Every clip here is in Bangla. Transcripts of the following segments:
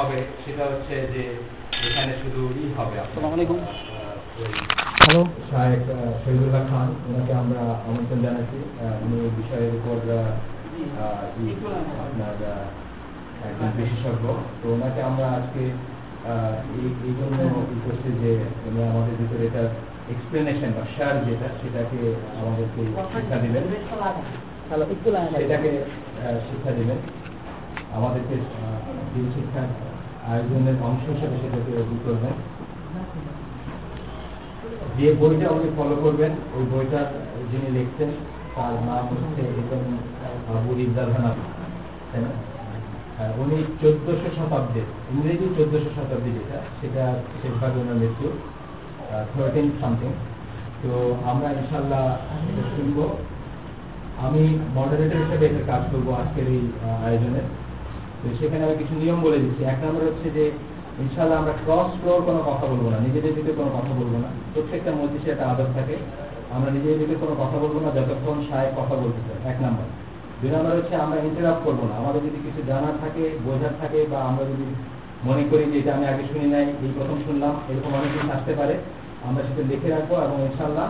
হবে সেটা হচ্ছে যে এখানে শুধু ই হবে আসসালামু আলাইকুম। হ্যালো। শাহেক শহীদুল্লাহ খান ওনাকে আমরা আমন্ত্রণ জানাচ্ছি। উনি এই বিষয়ের উপর আপনার একজন বিশেষজ্ঞ। তো ওনাকে আমরা আজকে এই জন্য ই করছি যে উনি আমাদের ভিতরে এটা এক্সপ্লেনেশন বা শেয়ার যেটা সেটাকে আমাদেরকে শিক্ষা দিবেন। সেটাকে আহ, শিক্ষা দিবেন। আমাদেরকে আহ, যে শিক্ষার আয়োজনের অংশ হিসেবে সেটাকে ই করবেন। যে বইটা উনি ফলো করবেন ওই বইটার যিনি লিখছেন তার নাম হচ্ছে এবং আবু ইফজাল তাই না? উনি চোদ্দশো শতাব্দীর ইংরেজি চোদ্দশো শতাব্দী যেটা সেটা শেষভাগে ওনার মৃত্যু থার্টিন সামথিং তো আমরা ইনশাল্লাহ এটা শুনব। আমি মডারেটর হিসেবে একটা কাজ করব আজকের এই আহ, আয়োজনে। তো সেখানে আমি কিছু নিয়ম বলে দিচ্ছি। এক নম্বর হচ্ছে যে ইনশাল্লাহ আমরা ক্রস ফ্লোর কোনো কথা বলব না, নিজেদের দিকে কোনো কথা বলব না। প্রত্যেকটা মধ্যে একটা আদর থাকে। আমরা নিজেদের দিকে কোনো কথা বলব না, যতক্ষণ সাহেব কথা বলতে চাই এক নম্বর। দুই নম্বর হচ্ছে আমরা ইন্টারাপ্ট করব না। আমাদের যদি কিছু জানার থাকে, বোঝার থাকে বা আমরা যদি মনে করি যে এটা আমি আগে শুনি নাই, এই প্রথম শুনলাম, এরকম অনেক কিছু আসতে পারে। আমরা সেটা লিখে রাখব এবং ইনশাল্লাহ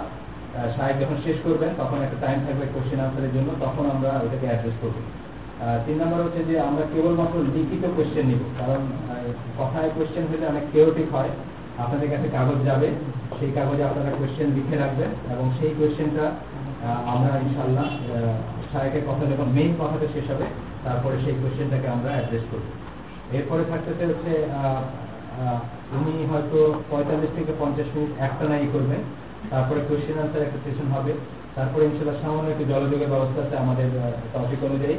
সাহেব যখন শেষ করবেন, তখন একটা টাইম থাকবে কোশ্চেন আনসারের জন্য, তখন আমরা এটাকে অ্যাড্রেস করব। তিন নম্বর হচ্ছে যে আমরা কেবলমাত্র লিখিত কোশ্চেন নিব। কারণ কথায় কোশ্চেন হলে অনেক কেওটিক হয়। আপনাদের কাছে কাগজ যাবে, সেই কাগজে আপনারা কোশ্চেন লিখে রাখবেন এবং সেই কোশ্চেনটা আমরা ইনশাল্লাহ সাহেবের কথা যখন মেইন কথাটা শেষ হবে, তারপরে সেই কোশ্চেনটাকে আমরা অ্যাড্রেস করব। এরপরে থাকতেছে হচ্ছে উনি হয়তো পঁয়তাল্লিশ থেকে পঞ্চাশ মিনিট একটা নাই করবেন। তারপরে কোশ্চেন আনসার একটা সেশন হবে। তারপরে ইনশাল্লাহ সামান্য একটু জলযোগের ব্যবস্থা আছে আমাদের টপিক অনুযায়ী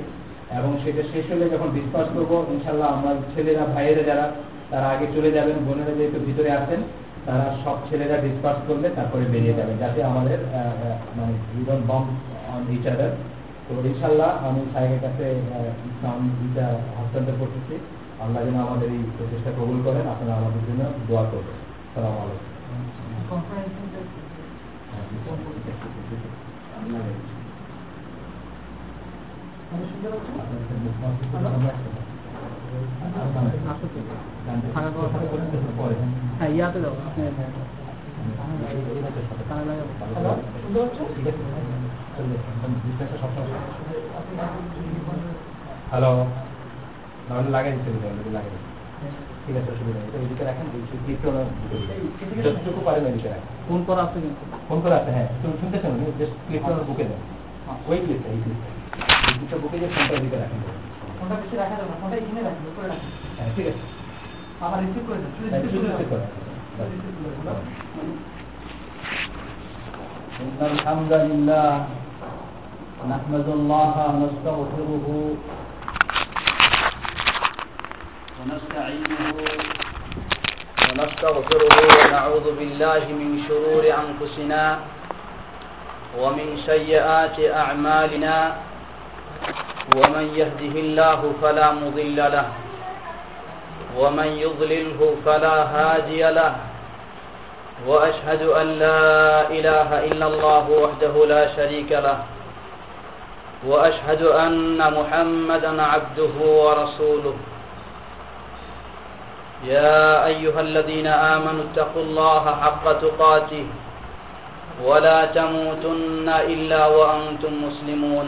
এবং সেটা শেষ হলে যখন ডিসকাস করব ইনশাল্লাহ আমরা ছেলেরা ভাইয়েরা যারা তারা আগে চলে যাবেন বোনেরা যেহেতু ভিতরে আসেন তারা সব ছেলেরা ডিসকাস করলে তারপরে বেরিয়ে যাবে যাতে আমাদের মানে even bomb on each other তো ইনশাল্লাহ আমি সাহেবের কাছে ইসলাম দুইটা হস্তান্তর করতেছি। আল্লাহ যেন আমাদের এই প্রচেষ্টা কবুল করেন। আপনারা আমাদের জন্য দোয়া করবেন। সালাম আলাইকুম। হ্যালো লাগাই অলরেডি লাগাই ঠিক আছে অসুবিধা নেই। এদিকে রাখেন যতটুকু পারেন এদিকে রাখেন। ফোন করা আছে ফোন করে আছে হ্যাঁ। শুনতেছেন করে বুকে দেন। ওই এই ক্লিকটা এই দুটো বুকে যে ফোনটা এদিকে রাখেন ফোনটা বেশি রাখা যাবে না ফোনটা এখানে রাখি উপরে রাখি হ্যাঁ ঠিক আছে আবার রিসিভ করে দেন শুধু হ্যাঁ, receive শুধু করে receive দেন। করেন। receive করে দেন। إن الحمد لله نحمد الله ونستغفره ونستعينه ونستغفره ونعوذ بالله من شرور أنفسنا ومن سيئات أعمالنا ومن يهده الله فلا مضل له ومن يضلله فلا هادي له وأشهد أن لا إله إلا الله وحده لا شريك له وأشهد أن محمدا عبده ورسوله. يا أيها الذين آمنوا اتقوا الله حق تقاته ولا تموتن إلا وأنتم مسلمون.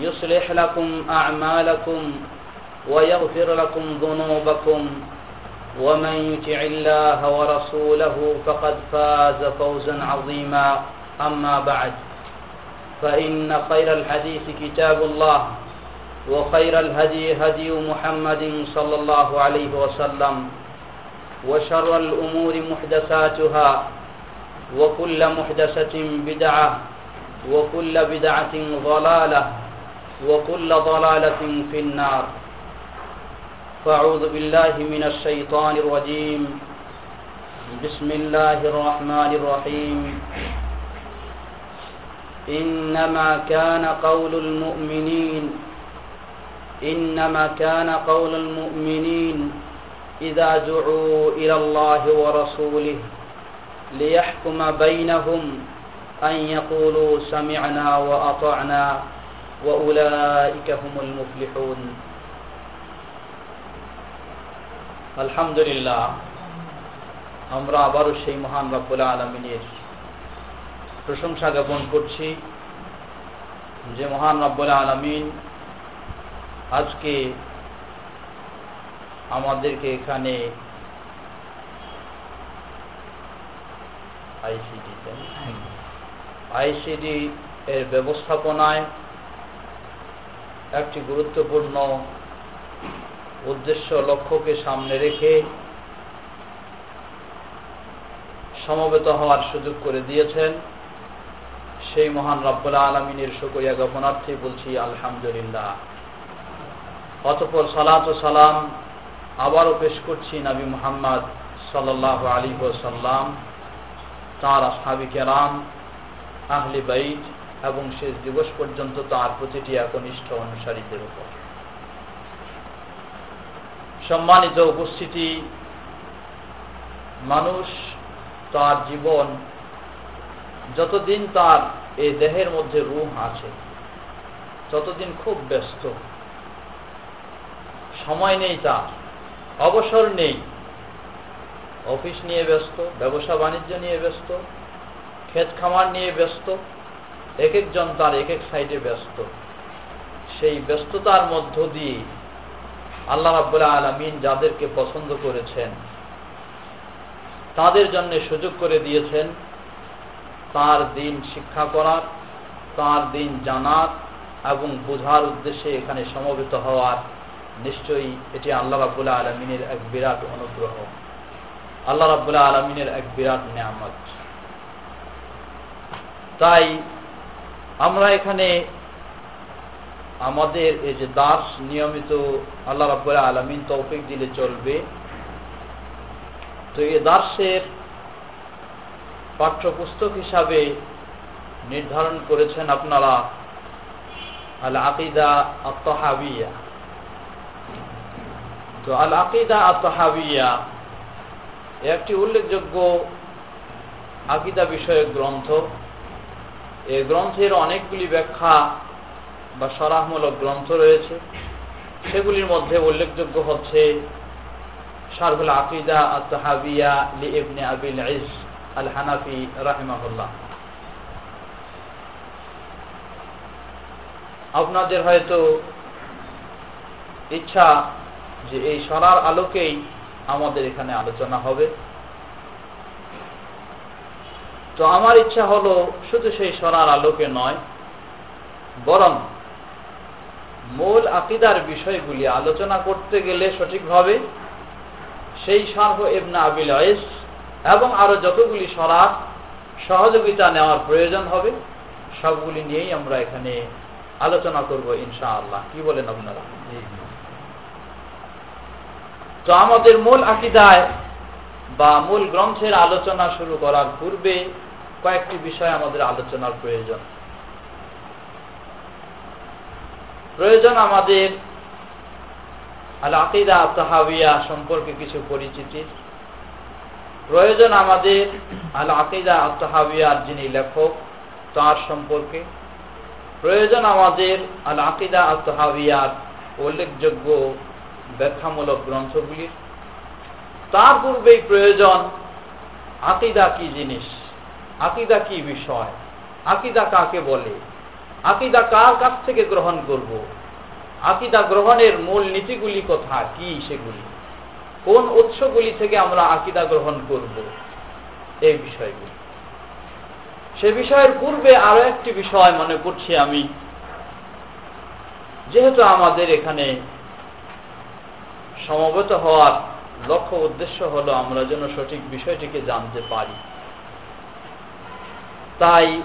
يصلح لكم أعمالكم ويغفر لكم ذنوبكم ومن يطع الله ورسوله فقد فاز فوزا عظيما. أما بعد فإن خير الحديث كتاب الله وخير الهدي هدي محمد صلى الله عليه وسلم وشر الأمور محدثاتها وكل محدثة بدعة وكل بدعة ضلالة وكل ضلالة في النار. فأعوذ بالله من الشيطان الرجيم. بسم الله الرحمن الرحيم. إنما كان قول المؤمنين إنما كان قول المؤمنين إذا دعوا إلى الله ورسوله ليحكم بينهم أن يقولوا سمعنا وأطعنا. وأولئك هم المفلحون আলহামদুলিল্লাহ আমরা আবারও সেই মহান রব্বুল আলমিনের প্রশংসা জ্ঞাপন করছি যে মহান রব্বুল আলমিন আজকে আমাদেরকে এখানে আইসিডিতে আইসিডি এর ব্যবস্থাপনায় একটি গুরুত্বপূর্ণ উদ্দেশ্য লক্ষ্যকে সামনে রেখে সমবেত হওয়ার সুযোগ করে দিয়েছেন। সেই মহান রব্বুল্লা আলমিনের শুকরিয়া জ্ঞাপনার্থে বলছি, আলহামদুলিল্লাহ। অতপর সালাত ও সালাম আবারও পেশ করছি নবী মোহাম্মদ সাল্লাহ আলী সাল্লাম তাঁর আসহাবি আহলি বাইট এবং শেষ দিবস পর্যন্ত তাঁর প্রতিটি একনিষ্ঠ অনুসারীদের উপর। সম্মানিত উপস্থিতি, মানুষ তার জীবন, যতদিন তার এই দেহের মধ্যে রুম আছে, ততদিন খুব ব্যস্ত। সময় নেই তার, অবসর নেই। অফিস নিয়ে ব্যস্ত ব্যবসা বাণিজ্য নিয়ে ব্যস্ত ক্ষেত খামার নিয়ে ব্যস্ত এক একজন তার এক এক সাইডে ব্যস্ত। সেই ব্যস্ততার মধ্য দিয়ে আল্লাহ রাবুল্লাহ আলমিন যাদেরকে পছন্দ করেছেন, তাদের জন্য সুযোগ করে দিয়েছেন তার দিন শিক্ষা করার, তার দিন জানার এবং বোঝার উদ্দেশ্যে এখানে সমবেত হওয়ার। নিশ্চয়ই এটি আল্লাহ রাবুল্লাহ আলমিনের এক বিরাট অনুগ্রহ। আল্লাহ রাবুল্লাহ আলমিনের এক বিরাট নিয়ামত। তাই আমরা এখানে আমাদের এই যে দাস নিয়মিত আল্লাহ রাব্বুল আলমিন তৌফিক দিলে চলবে। তো এই দাসের পাঠ্যপুস্তক হিসাবে নির্ধারণ করেছেন আপনারা আল আকিদা আত্মহাবিয়া তো আল আকিদা আত্মহাবিয়া একটি উল্লেখযোগ্য আকিদা বিষয়ক গ্রন্থ। এই গ্রন্থের অনেকগুলি ব্যাখ্যা বা সরাহমূলক গ্রন্থ রয়েছে। সেগুলির মধ্যে উল্লেখযোগ্য হচ্ছে শারহুল আকিদা আত্মাহাবিয়া লি ইবনে আবিল ইস আল হানাফি রাহিমাহুল্লাহ। আপনাদের হয়তো ইচ্ছা যে এই সরার আলোকেই আমাদের এখানে আলোচনা হবে। তো আমার ইচ্ছা হলো শুধু সেই সরার আলোকে নয়, বরং মূল আকিদার বিষয়গুলি আলোচনা করতে গেলে সঠিকভাবে সেই শাহ এবনা আবিল এবং আরও যতগুলি সরার সহযোগিতা নেওয়ার প্রয়োজন হবে, সবগুলি নিয়েই আমরা এখানে আলোচনা করব ইনশা আল্লাহ কি বলেন আপনারা? তো আমাদের মূল আকিদায় বা মূল গ্রন্থের আলোচনা শুরু করার পূর্বে কয়েকটি বিষয় আমাদের আলোচনার প্রয়োজন। প্রয়োজন আমাদের আল আকিদা তাহাবিয়া সম্পর্কে কিছু পরিচিতির প্রয়োজন আমাদের আল আকিদা তাহাবিয়ার যিনি লেখক, তার সম্পর্কে। প্রয়োজন আমাদের আল আকিদা তাহাবিয়ার উল্লেখযোগ্য ব্যাখ্যামূলক গ্রন্থগুলির। তার পূর্বেই প্রয়োজন আকিদা কি জিনিস? আকিদা কি বিষয়? আকিদা কাকে বলে? আকিদা কার কাছ থেকে গ্রহণ করব? আকিদা গ্রহণের মূল নীতিগুলি কথা কি সেগুলি? কোন উৎসগুলি থেকে আমরা আকিদা গ্রহণ করব? এই বিষয়গুলি। সে বিষয়ের পূর্বে আরও একটি বিষয় মনে করছি আমি। যেহেতু আমাদের এখানে সমবেত হওয়ার লক্ষ্য উদ্দেশ্য হলো আমরা যেন সঠিক বিষয়টিকে জানতে পারি। তাই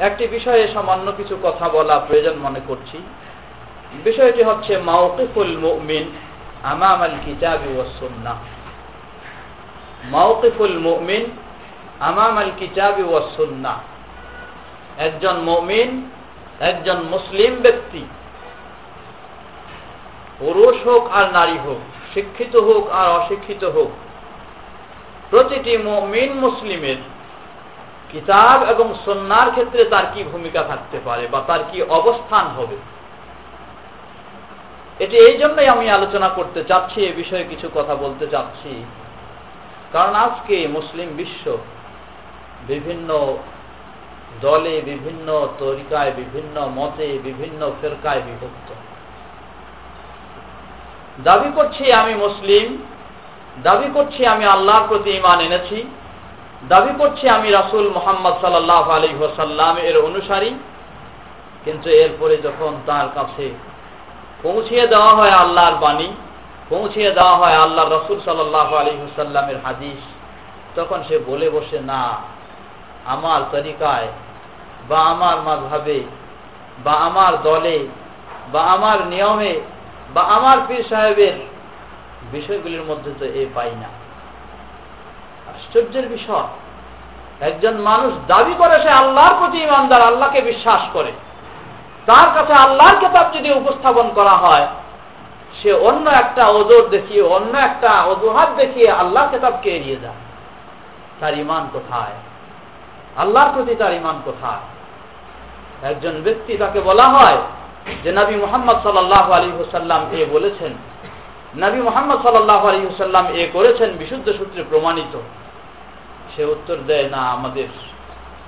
একটি বিষয়ে সামান্য কিছু কথা বলা প্রয়োজন মনে করছি। বিষয়টি হচ্ছে মাউকিফুল মুমিন আমাম আল কিতাবি ওয়াসুন্নাহ মাওকিফুল মুমিন আমাম আল কিতাবি ওয়াসুন্নাহ একজন মুমিন, একজন মুসলিম ব্যক্তি, পুরুষ হোক আর নারী হোক, শিক্ষিত হোক আর অশিক্ষিত হোক, প্রতিটি মমিন মুসলিমের কিতাব এবং সন্ন্যার ক্ষেত্রে তার কি ভূমিকা থাকতে পারে বা তার কি অবস্থান হবে? এটি এই জন্যই আমি আলোচনা করতে চাচ্ছি, এ বিষয়ে কিছু কথা বলতে চাচ্ছি। কারণ আজকে মুসলিম বিশ্ব বিভিন্ন দলে, বিভিন্ন তরিকায়, বিভিন্ন মতে, বিভিন্ন ফেরকায় বিভক্ত। দাবি করছি আমি মুসলিম, দাবি করছি আমি আল্লাহর প্রতি ইমান এনেছি। দাবি করছি আমি রাসুল মোহাম্মদ সাল্লাহ আলী হোসাল্লাম এর অনুসারী। কিন্তু এরপরে যখন তার কাছে পৌঁছিয়ে দেওয়া হয় আল্লাহর বাণী, পৌঁছিয়ে দেওয়া হয় আল্লাহ রসুল সাল্লাহ আলী হুসাল্লামের হাদিস, তখন সে বলে বসে, না, আমার তরিকায় বা আমার মাঝভাবে বা আমার দলে বা আমার নিয়মে বা আমার পীর সাহেবের বিষয়গুলির মধ্যে তো এ পাই না। আশ্চর্যের বিষয়। একজন মানুষ দাবি করে সে আল্লাহর প্রতি ইমানদার, আল্লাহকে বিশ্বাস করে। তার কাছে আল্লাহর কেতাব যদি উপস্থাপন করা হয়, সে অন্য একটা ওজোর দেখিয়ে, অন্য একটা অজুহাত দেখিয়ে আল্লাহ কেতাবকে এড়িয়ে যায়। তার ইমান কোথায়? আল্লাহর প্রতি তার ইমান কোথায়? একজন ব্যক্তি তাকে বলা হয় যে, নবী মোহাম্মদ সাল্লাহ আলী হুসাল্লাম এ বলেছেন। নবী মোহাম্মদ সাল্লাহ আলী হুসাল্লাম এ করেছেন, বিশুদ্ধ সূত্রে প্রমাণিত। সে উত্তর দেয়, না, আমাদের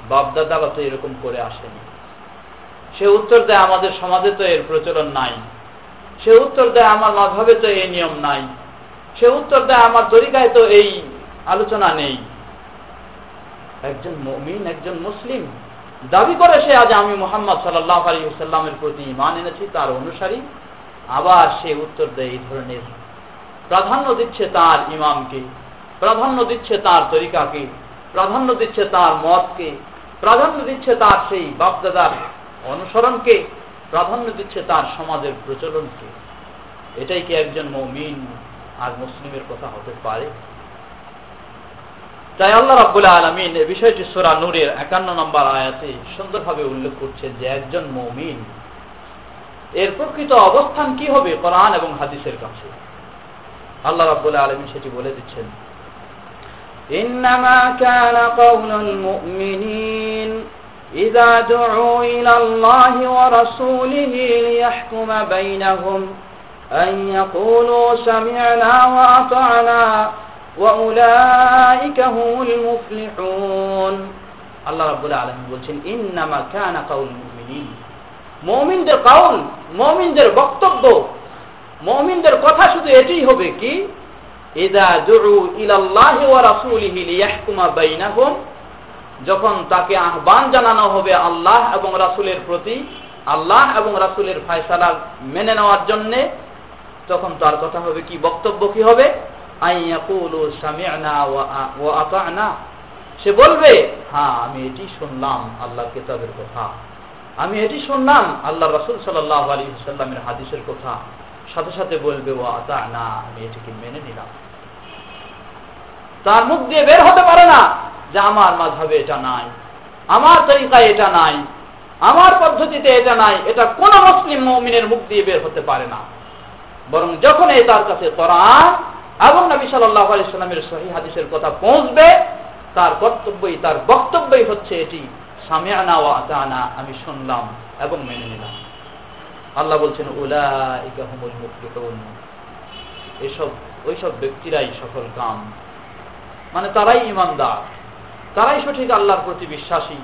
বাপদাদারা তো এরকম করে আসেনি। সে উত্তর দেয়, আমাদের সমাজে তো এর প্রচলন নাই। সে উত্তর দেয়, আমার মাঝভাবে তো এই নিয়ম নাই। সে উত্তর দেয়, আমার তরিকায় তো এই আলোচনা নেই। একজন মমিন, একজন মুসলিম দাবি করে সে, আজ আমি মোহাম্মদ সাল্লাহ আলী সাল্লামের প্রতি ইমান এনেছি, তার অনুসারী। আবার সে উত্তর দেয়, এই ধরনের প্রাধান্য দিচ্ছে তার ইমামকে। প্রাধান্য দিচ্ছে তার তরিকাকে, প্রাধান্য দিচ্ছে তার মতকে, প্রাধান্য দিচ্ছে তার সেই বাপদাদার অনুসরণকে, প্রাধান্য দিচ্ছে তার সমাজের প্রচলনকে। এটাই কি একজন মমিন আর মুসলিমের কথা হতে পারে? তাই আল্লাহ রাবুল্লাহ আলমিন এ বিষয়টি সোরা নূরের একান্ন নম্বর আয়াতে সুন্দরভাবে উল্লেখ করছেন যে একজন মমিন, এর প্রকৃত অবস্থান কি হবে কোরআন এবং হাদিসের কাছে? আল্লাহ রাবুল্লাহ আলমিন সেটি বলে দিচ্ছেন إنما كان قول المؤمنين إذا دعوا إلى الله ورسوله ليحكم بينهم أن يقولوا سمعنا وأطعنا وأولئك هم المفلحون আল্লাহ রাব্বুল আলামিন বলছেন ইন্নামা কানা কাউল মুমিনিন মুমিনদের কাউল মুমিনদের বক্তব্য মুমিনদের কথা শুধু এটাই হবে কি যখন তাকে আহ্বান জানানো হবে আল্লাহ এবং রাসূলের প্রতি, আল্লাহ এবং রাসূলের ফয়সালা মেনে নেওয়ার জন্য, তখন তার কথা হবে কি, বক্তব্য কি হবে? আইয়াকুলু সামি'না ওয়া আতা'না। সে বলবে হ্যাঁ আমি এটি শুনলাম, আল্লাহর কিতাবের কথা। আমি এটি শুনলাম আল্লাহ রাসূল সাল্লাল্লাহু আলাইহি সাল্লামের হাদিসের কথা। সাথে সাথে বলবে ও আতা'না আমি এটিকে মেনে নিলাম। তার মুখ দিয়ে বের হতে পারে না যে আমার মাঝাবে এটা নাই, আমার তরিকায় এটা নাই, আমার পদ্ধতিতে এটা নাই, এটা কোন মুসলিম মমিনের মুখ দিয়ে বের হতে পারে না। বরং যখন এই তার কাছে কোরআন এবং নবী সাল্লাহ আলাইসাল্লামের সহি হাদিসের কথা পৌঁছবে, তার কর্তব্যই তার বক্তব্যই হচ্ছে এটি সামিয়ানা ও আতানা আমি শুনলাম এবং মেনে নিলাম। আল্লাহ বলছেন উলা ইকাহুমুল ওইসব ব্যক্তিরাই সফল কাম। মানে তারাই ইমানদার। তারাই সঠিক আল্লাহর প্রতি বিশ্বাসী।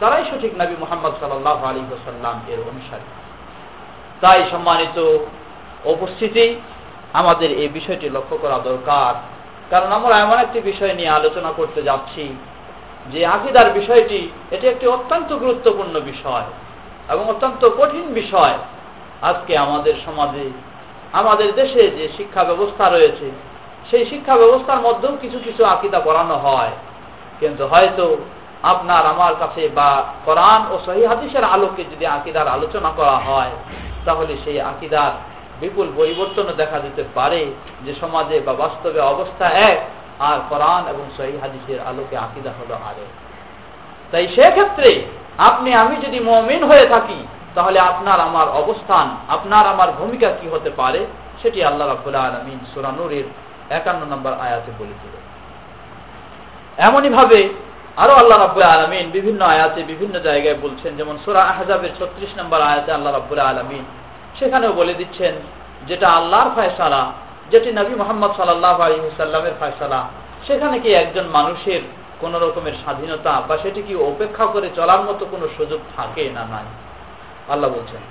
তারাই সঠিক নবী মোহাম্মদ সাল্লাহ আলী সাল্লাম এর অনুসারী। তাই সম্মানিত উপস্থিতি, আমাদের এই বিষয়টি লক্ষ্য করা দরকার। কারণ আমরা এমন একটি বিষয় নিয়ে আলোচনা করতে যাচ্ছি, যে আকিদার বিষয়টি, এটি একটি অত্যন্ত গুরুত্বপূর্ণ বিষয় এবং অত্যন্ত কঠিন বিষয়। আজকে আমাদের সমাজে, আমাদের দেশে যে শিক্ষা ব্যবস্থা রয়েছে, সেই শিক্ষা ব্যবস্থার মধ্যেও কিছু কিছু আকিদা পড়ানো হয়। কিন্তু হয়তো আপনার আমার কাছে বা কোরআন ও সহি হাদিসের আলোকে যদি আকিদার আলোচনা করা হয়, তাহলে সেই আকিদার বিপুল পরিবর্তনও দেখা দিতে পারে যে সমাজে বা বাস্তবে অবস্থা এক, আর কোরআন এবং সহি হাদিসের আলোকে আকিদা হলো আরেক। তাই সেক্ষেত্রে আপনি, আমি যদি মমিন হয়ে থাকি তাহলে আপনার আমার অবস্থান, আপনার আমার ভূমিকা কি হতে পারে, সেটি আল্লাহ রাবুল্লাহ আলমিন সুরানুরের একান্ন নম্বর আয়াতে বলেছিল এমনই ভাবে আরও আল্লাহ রাবুল্লাহ আলমিন বিভিন্ন আয়াতে বিভিন্ন জায়গায় বলছেন, যেমন সুরা আহজাবের ছত্রিশ নম্বর আয়াতে আল্লাহ রাবুল্লাহ আলমিন সেখানেও বলে দিচ্ছেন, যেটা আল্লাহর ফয়সালা, যেটি নবী মোহাম্মদ সাল্লাহ আলহিসাল্লামের ফয়সালা, সেখানে কি একজন মানুষের কোন রকমের স্বাধীনতা বা সেটি কি উপেক্ষা করে চলার মতো কোনো সুযোগ থাকে না নাই? আল্লাহ বলছেন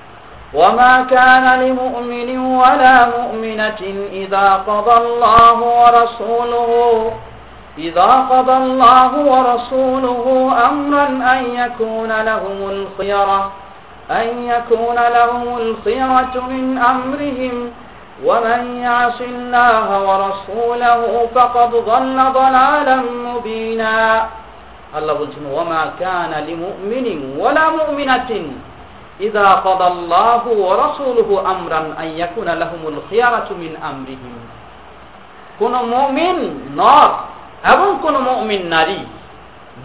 وما كان لمؤمن ولا مؤمنة إذا قضى الله ورسوله إذا قضى الله ورسوله أمرا أن يكون لهم الخيرة أن يكون لهم الخيرة من أمرهم ومن يعص الله ورسوله فقد ضل ضلالا مبينا আল্লাহ বলছেন ওমা কান লিমুমিনিন ওয়ালা মুমিনাতিন ইযা কাদাল্লাহু ওয়া রাসূলুহু আমরান আন ইয়াকুনা লাহুমুল খিয়ারাতু মিন আমরিহিম। কোন মুমিন নর এবং কোন মুমিন নারী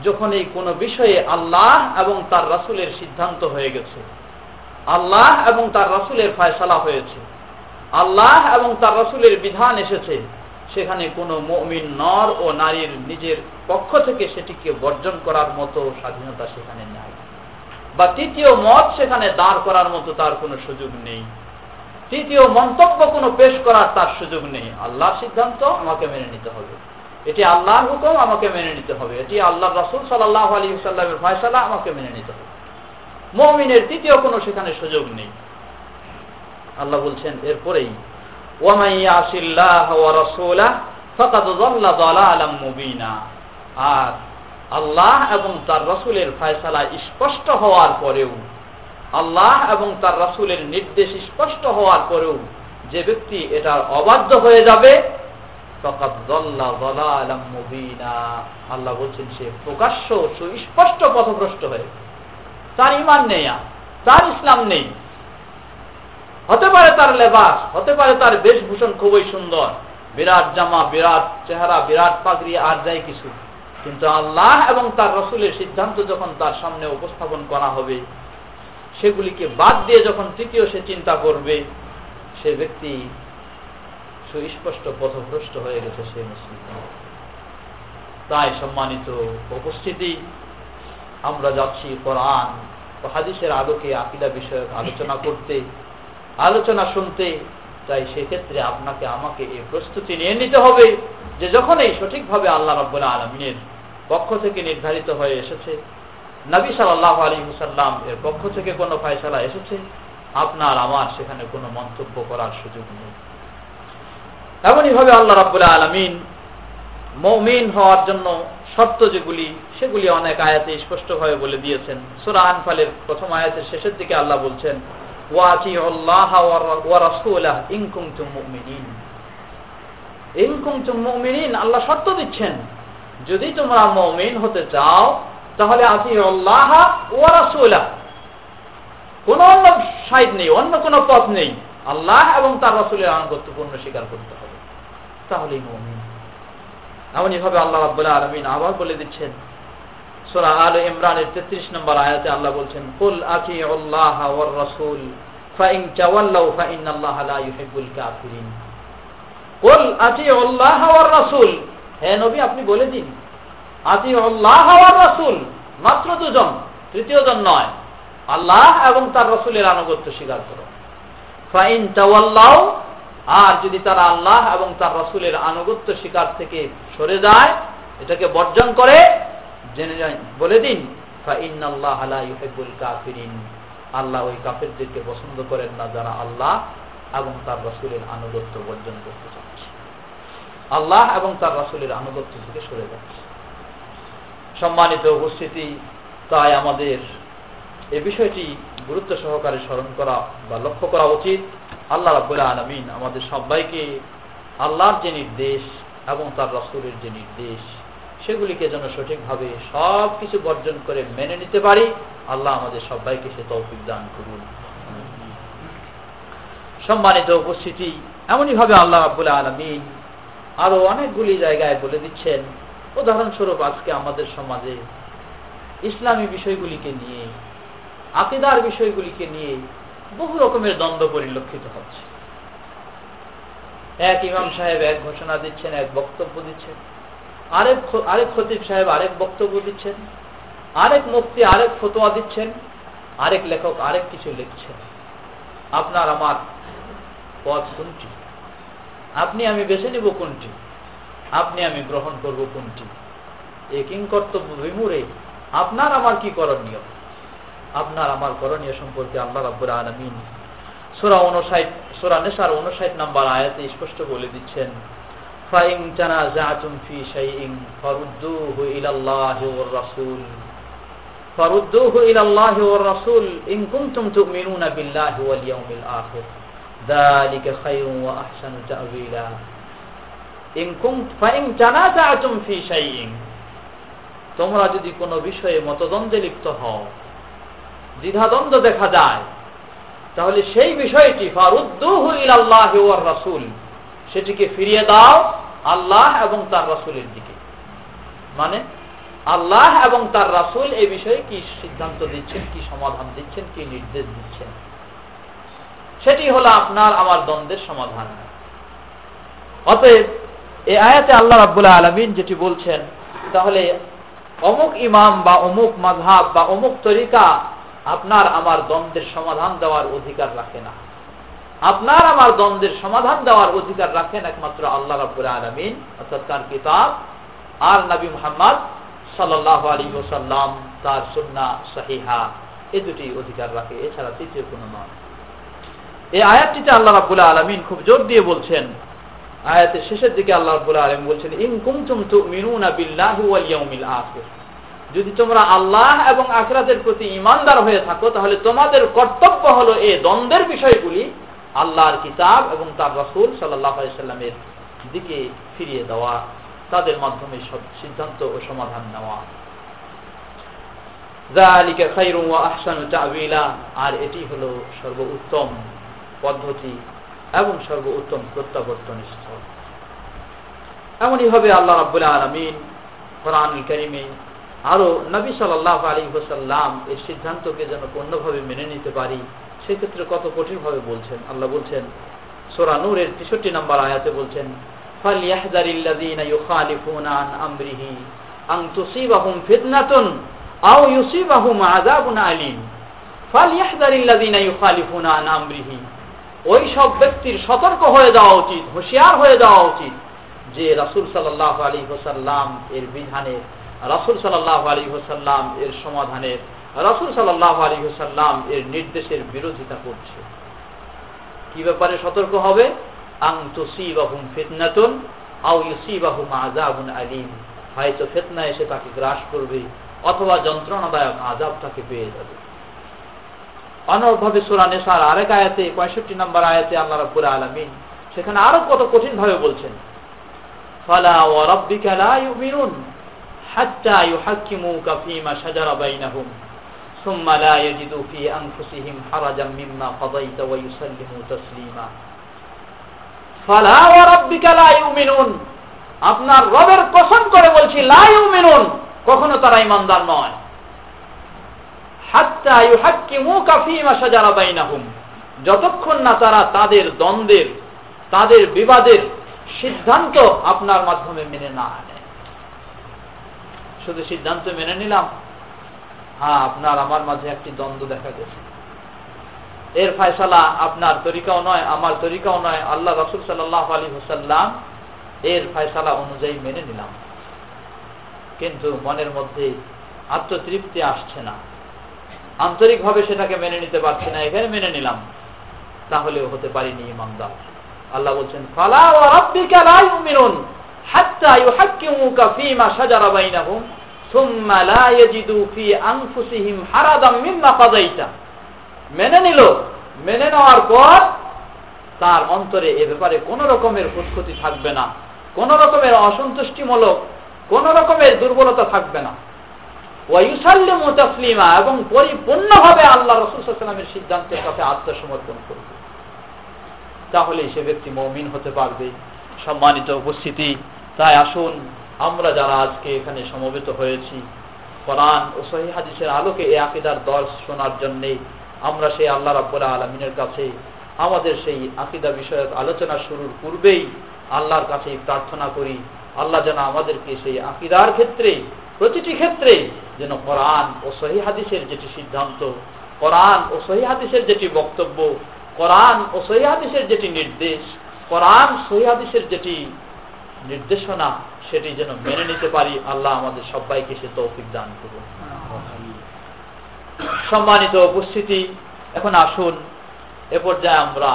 যখন এই কোন বিষয়ে আল্লাহ এবং তার রাসূলের সিদ্ধান্ত হয়ে গেছে, আল্লাহ এবং তার রাসূলের ফয়সালা হয়েছে, আল্লাহ এবং তার রাসূলের বিধান এসেছে, সেখানে কোনো মমিন নর ও নারীর নিজের পক্ষ থেকে সেটিকে বর্জন করার মতো স্বাধীনতা সেখানে নাই। বা তৃতীয় মত সেখানে দাঁড় করার মতো তার কোনো সুযোগ নেই। তৃতীয় মন্তব্য কোনো পেশ করার তার সুযোগ নেই। আল্লাহর সিদ্ধান্ত আমাকে মেনে নিতে হবে। এটি আল্লাহর হুকুম, আমাকে মেনে নিতে হবে। এটি আল্লাহ রসুল সাল্লাহ আলী সাল্লামের ফয়সালা, আমাকে মেনে নিতে হবে। মমিনের তৃতীয় কোনো সেখানে সুযোগ নেই। আল্লাহ বলছেন, এরপরেই আর আল্লাহ এবং তার রসুলের ফয়সালা স্পষ্ট হওয়ার পরেও, আল্লাহ এবং তার রসুলের নির্দেশ স্পষ্ট হওয়ার পরেও যে ব্যক্তি এটার অবাধ্য হয়ে যাবে আল্লাহ বলছেন, সে প্রকাশ্য সুস্পষ্ট পথভ্রষ্ট হয়ে তার ইমান নেই তার ইসলাম নেই। হতে পারে তার লেবাস, হতে পারে তার বেশভূষণ খুবই সুন্দর। বিরাট জামা, বিরাট চেহারা, বিরাট পাগড়ি, আর যাই কিছু। কিন্তু আল্লাহ এবং তার রসুলের সিদ্ধান্ত যখন তার সামনে উপস্থাপন করা হবে, সেগুলিকে বাদ দিয়ে যখন তৃতীয় সে চিন্তা করবে, সে ব্যক্তি সুস্পষ্ট পথভ্রষ্ট হয়ে গেছে সে মুসলিম। তাই সম্মানিত উপস্থিতি, আমরা যাচ্ছি কোরআন হাদিসের আলোকে আকিদা বিষয়ক আলোচনা করতে, আলোচনা শুনতে। তাই সেক্ষেত্রে আপনাকে আমাকে এই প্রস্তুতি নিয়ে নিতে হবে যে যখন এই সঠিকভাবে আল্লাহ রব্বুল আলমিনের পক্ষ থেকে নির্ধারিত হয়ে এসেছে। নবী সাল্লাহ আলী হুসাল্লাম এর পক্ষ থেকে কোনো ফায়সালা এসেছে? আপনার, আমার সেখানে কোনো মন্তব্য করার সুযোগ নেই। এমনইভাবে আল্লাহ রব্বুল আলমিন মৌমিন হওয়ার জন্য শর্ত যেগুলি, সেগুলি অনেক আয়াতে স্পষ্টভাবে বলে দিয়েছেন। সুরা আনফালের প্রথম আয়াতের শেষের দিকে আল্লাহ বলছেন আল্লাহ শর্ত দিচ্ছেন। যদি তোমরা মমিন হতে চাও, তাহলে আতি আল্লাহ ওয়ারাসুলাহ কোন অন্য সাইড নেই, অন্য কোন পথ নেই। আল্লাহ এবং তার রাসুলের আনুগত্যপূর্ণ স্বীকার করতে হবে। তাহলেই মমিন। এমনই ভাবে আল্লাহ রাবুল্লাহ আলমিন আবার বলে দিচ্ছেন, সোরা আল ইমরানের তেত্রিশ নম্বর আয়াতে আল্লাহ বলছেন, কুল আতি আল্লাহ ওয়ার রাসূল, ফাইন তাওয়াল্লাউ ফাইন আল্লাহ লা ইউহিব্বুল কাফিরিন। কুল আতি আল্লাহ ওয়ার রাসূল হে নবী, আপনি বলে দিন। আতি আল্লাহ ওয়ার রাসূল, মাত্র দুজন, তৃতীয় জন নয়। আল্লাহ এবং তার রসুলের আনুগত্য স্বীকার করো। ফাইন তাওয়াল্লাউ, আর যদি তারা আল্লাহ এবং তার রসুলের আনুগত্য শিকার থেকে সরে যায়, এটাকে বর্জন করে, জেনে বলে দিন ফাইন আল্লাহ ওই কাফেরদেরকে পছন্দ করেন না যারা আল্লাহ এবং তার রসুলের আনুগত্য বর্জন করতে চাচ্ছে। আল্লাহ এবং তার রাসুলের আনুগত্য থেকে সরে যাচ্ছে সম্মানিত উপস্থিতি, তাই আমাদের এ বিষয়টি গুরুত্ব সহকারে স্মরণ করা বা লক্ষ্য করা উচিত। আল্লাহ রাবুল্লাহ আলমিন আমাদের সবাইকে আল্লাহর যে নির্দেশ এবং তার রসুলের যে নির্দেশ, সেগুলিকে যেন সঠিকভাবে সব কিছু বর্জন করে মেনে নিতে পারি। আল্লাহ আমাদের সবাইকে সে তৌফিক দান করুন। সম্মানিত উপস্থিতি, এমনইভাবে আল্লাহ রাবুল আলমিন আরও অনেকগুলি জায়গায় বলে দিচ্ছেন, উদাহরণস্বরূপ আজকে আমাদের সমাজে ইসলামী বিষয়গুলিকে নিয়ে, আকিদার বিষয়গুলিকে নিয়ে বহু রকমের দ্বন্দ্ব পরিলক্ষিত হচ্ছে। এক ইমাম সাহেব এক ঘোষণা দিচ্ছেন, এক বক্তব্য দিচ্ছেন। আরেক আরেক খতিব সাহেব আরেক বক্তব্য দিচ্ছেন। আরেক মুক্তি আরেক ফতোয়া দিচ্ছেন। আরেক লেখক আরেক কিছু লিখছেন। আপনার আমার পথ কোনটি? আপনি আমি বেছে নিব কোনটি? আপনি আমি গ্রহণ করব কোনটি? এই কিংকর্তব্য বিমুরে আপনার আমার কি করণীয়? আপনার আমার করণীয় সম্পর্কে আল্লাহ রাব্বুল আলামিন সূরা 59 সূরা নিসার 59 নাম্বার আয়াতে স্পষ্ট বলে দিচ্ছেন, ফাইন তানাজাতুম ফি শাইইন ফারুদ্দুহু ইলাল্লাহি ওয়ার রাসূল। ফারুদ্দুহু ইলাল্লাহি ওয়ার রাসূল, ইন কুনতুম তু'মিনুনা বিল্লাহি ওয়াল ইয়াউমিল আখির। ذلك خير واحسن تاويلا ان كنت فان تنازعتم في شيء তোমরা যদি কোনো বিষয়ে মতদ্বন্দ্বে লিপ্ত হও দ্বিধাদ্বন্দ্ব দেখা যায় তাহলে সেই বিষয়টি ফারুদ্দুহু ইলাল্লাহি ওয়ার রাসূল সেটিকে ফিরিয়ে দাও আল্লাহ এবং তার রাসূলের দিকে মানে আল্লাহ এবং তার রাসূল এই বিষয়ে কি সিদ্ধান্ত দিচ্ছেন কি সমাধান দিচ্ছেন কি নির্দেশ দিচ্ছেন সেটি হলো আপনার আমার দ্বন্দ্বের সমাধান। অতএব, এই আয়াতে আল্লাহ রাবুল্লাহ আলমিন যেটি বলছেন, তাহলে অমুক ইমাম বা অমুক মাঝহাব বা অমুক তরিকা আপনার আমার দ্বন্দ্বের সমাধান দেওয়ার অধিকার রাখে না। আপনার আমার দ্বন্দ্বের সমাধান দেওয়ার অধিকার রাখেন একমাত্র আল্লাহ রাবুল আলমিন, অর্থাৎ তার কিতাব আর নবী মোহাম্মদ সাল্লাহ আলী ওসাল্লাম তার সুন্না সাহিহা, এ দুটি অধিকার রাখে, এছাড়া তৃতীয় কোনো নয়। এই আয়াতটিতে আল্লাহ রাবুল্লাহ আলমিন খুব জোর দিয়ে বলছেন, আয়াতের শেষের দিকে আল্লাহ রাবুল্লাহ আলম বলছেন, ইন কুমতুম তুমিনুনা বিল্লাহি ইয়াউমিল আখির। যদি তোমরা আল্লাহ এবং আখরাতের প্রতি ইমানদার হয়ে থাকো, তাহলে তোমাদের কর্তব্য হলো এই দ্বন্দ্বের বিষয়গুলি আল্লাহর কিতাব এবং তার রাসূল আলাইহি সাল্লামের দিকে ফিরিয়ে দেওয়া, তাদের মাধ্যমে সব সিদ্ধান্ত ও সমাধান নেওয়া। আর এটি হলো সর্বোত্তম পদ্ধতি এবং সর্বোত্তম প্রত্যাবর্তন স্থল এমনই ভাবে আল্লাহ রাব্বুল আলামিন কোরআনুল কারীমে আরও নবী সাল্লাল্লাহু আলাইহি ওয়াসাল্লাম এর সিদ্ধান্তকে যেন পূর্ণভাবে মেনে নিতে পারি, সেক্ষেত্রে কত কঠিনভাবে বলছেন। আল্লাহ বলছেন, সূরা নূরের 63 নম্বর আয়াতে বলছেন আলীম। আমরিহি ওই সব ব্যক্তির সতর্ক হয়ে যাওয়া উচিত, হুঁশিয়ার হয়ে যাওয়া উচিত যে রাসুল সাল্লাহ আলী হোসাল্লাম এর বিধানে, রাসুল সাল্লাহ আলী হোসাল্লাম এর সমাধানের রাসুল সাল্লাহ আলী হোসাল্লাম এর নির্দেশের বিরোধিতা করছে। কি ব্যাপারে সতর্ক হবে? আং তুসিবাহুম ফিতনাতুন আও ইউসিবাহুম আযাবুন আলিম। হয়তো ফেতনা এসে তাকে গ্রাস করবে অথবা যন্ত্রণাদায়ক আযাব তাকে পেয়ে যাবে। অনবভাবে সুরা নেশার আরেক আয়াতে, পঁয়ষট্টি নম্বর আয়াতে আল্লাহ রাব্বুল আলামিন সেখানে আরও কত কঠিন ভাবে বলছেন, ফালা সুম্মা লা ইয়াজিদু আনফুসিহিম হারাজাম মিম্মা ওয়া ইউসাল্লিমু তাসলিমা। ফালা আপনার রবের কসম করে বলছি, লা ইউমিনুন কখনো তারা ইমানদার নয়। যতক্ষণ না তারা তাদের দ্বন্দ্বের, তাদের বিবাদের সিদ্ধান্ত আপনার মাধ্যমে মেনে না আনে শুধু সিদ্ধান্ত মেনে নিলাম হ্যাঁ আপনার আমার মাঝে একটি দ্বন্দ্ব দেখা গেছে। এর ফয়সালা আপনার তরিকাও নয়, আমার তরিকাও নয়। আল্লাহ রসুল সাল্লাহ আলী হুসাল্লাম এর ফয়সালা অনুযায়ী মেনে নিলাম। কিন্তু মনের মধ্যে আত্মতৃপ্তি আসছে না। আন্তরিকভাবে সেটাকে মেনে নিতে পারছি না, এখানে মেনে নিলাম। তাহলেও হতে পারিনি ইমানদার। আল্লাহ বলছেন, ফালা হাত্তা সুম্মা লা ইয়াজিদু আনফুসিহিম হারাদাম মিম্মা মেনে নিল। মেনে নেওয়ার পর তার অন্তরে এ ব্যাপারে কোন রকমের খুঁতখুতি থাকবে না, কোন রকমের অসন্তুষ্টিমূলক, কোন রকমের দুর্বলতা থাকবে না। ওয়াইসাল্লিমু তাসলিমা এবং পরিপূর্ণভাবে আল্লাহ রসুলামের সিদ্ধান্তের কাছে আত্মসমর্পণ করবে তাহলে সে ব্যক্তি মমিন হতে পারবে। সম্মানিত উপস্থিতি, তাই আসুন আমরা যারা আজকে এখানে সমবেত হয়েছি, কোরআন ও সহি হাদিসের আলোকে এই আকিদার দর্শ শোনার জন্যে আমরা সেই আল্লাহ রাব্বুল আলমিনের কাছে আমাদের সেই আকিদা বিষয়ক আলোচনা শুরুর পূর্বেই আল্লাহর কাছে প্রার্থনা করি। আল্লাহ যেন আমাদেরকে সেই আকিদার ক্ষেত্রে, প্রতিটি ক্ষেত্রে যেন কোরআন ও সহি হাদিসের যেটি সিদ্ধান্ত, কোরআন ও সহি হাদিসের যেটি বক্তব্য, কোরআন ও সহি হাদিসের যেটি নির্দেশ, কোরআন সহি হাদিসের যেটি নির্দেশনা, সেটি যেন মেনে নিতে পারি, আল্লাহ আমাদের সবাইকে সে তৌফিক দান করুন। সম্মানিত উপস্থিতি, এখন আসুন, এ পর্যায়ে আমরা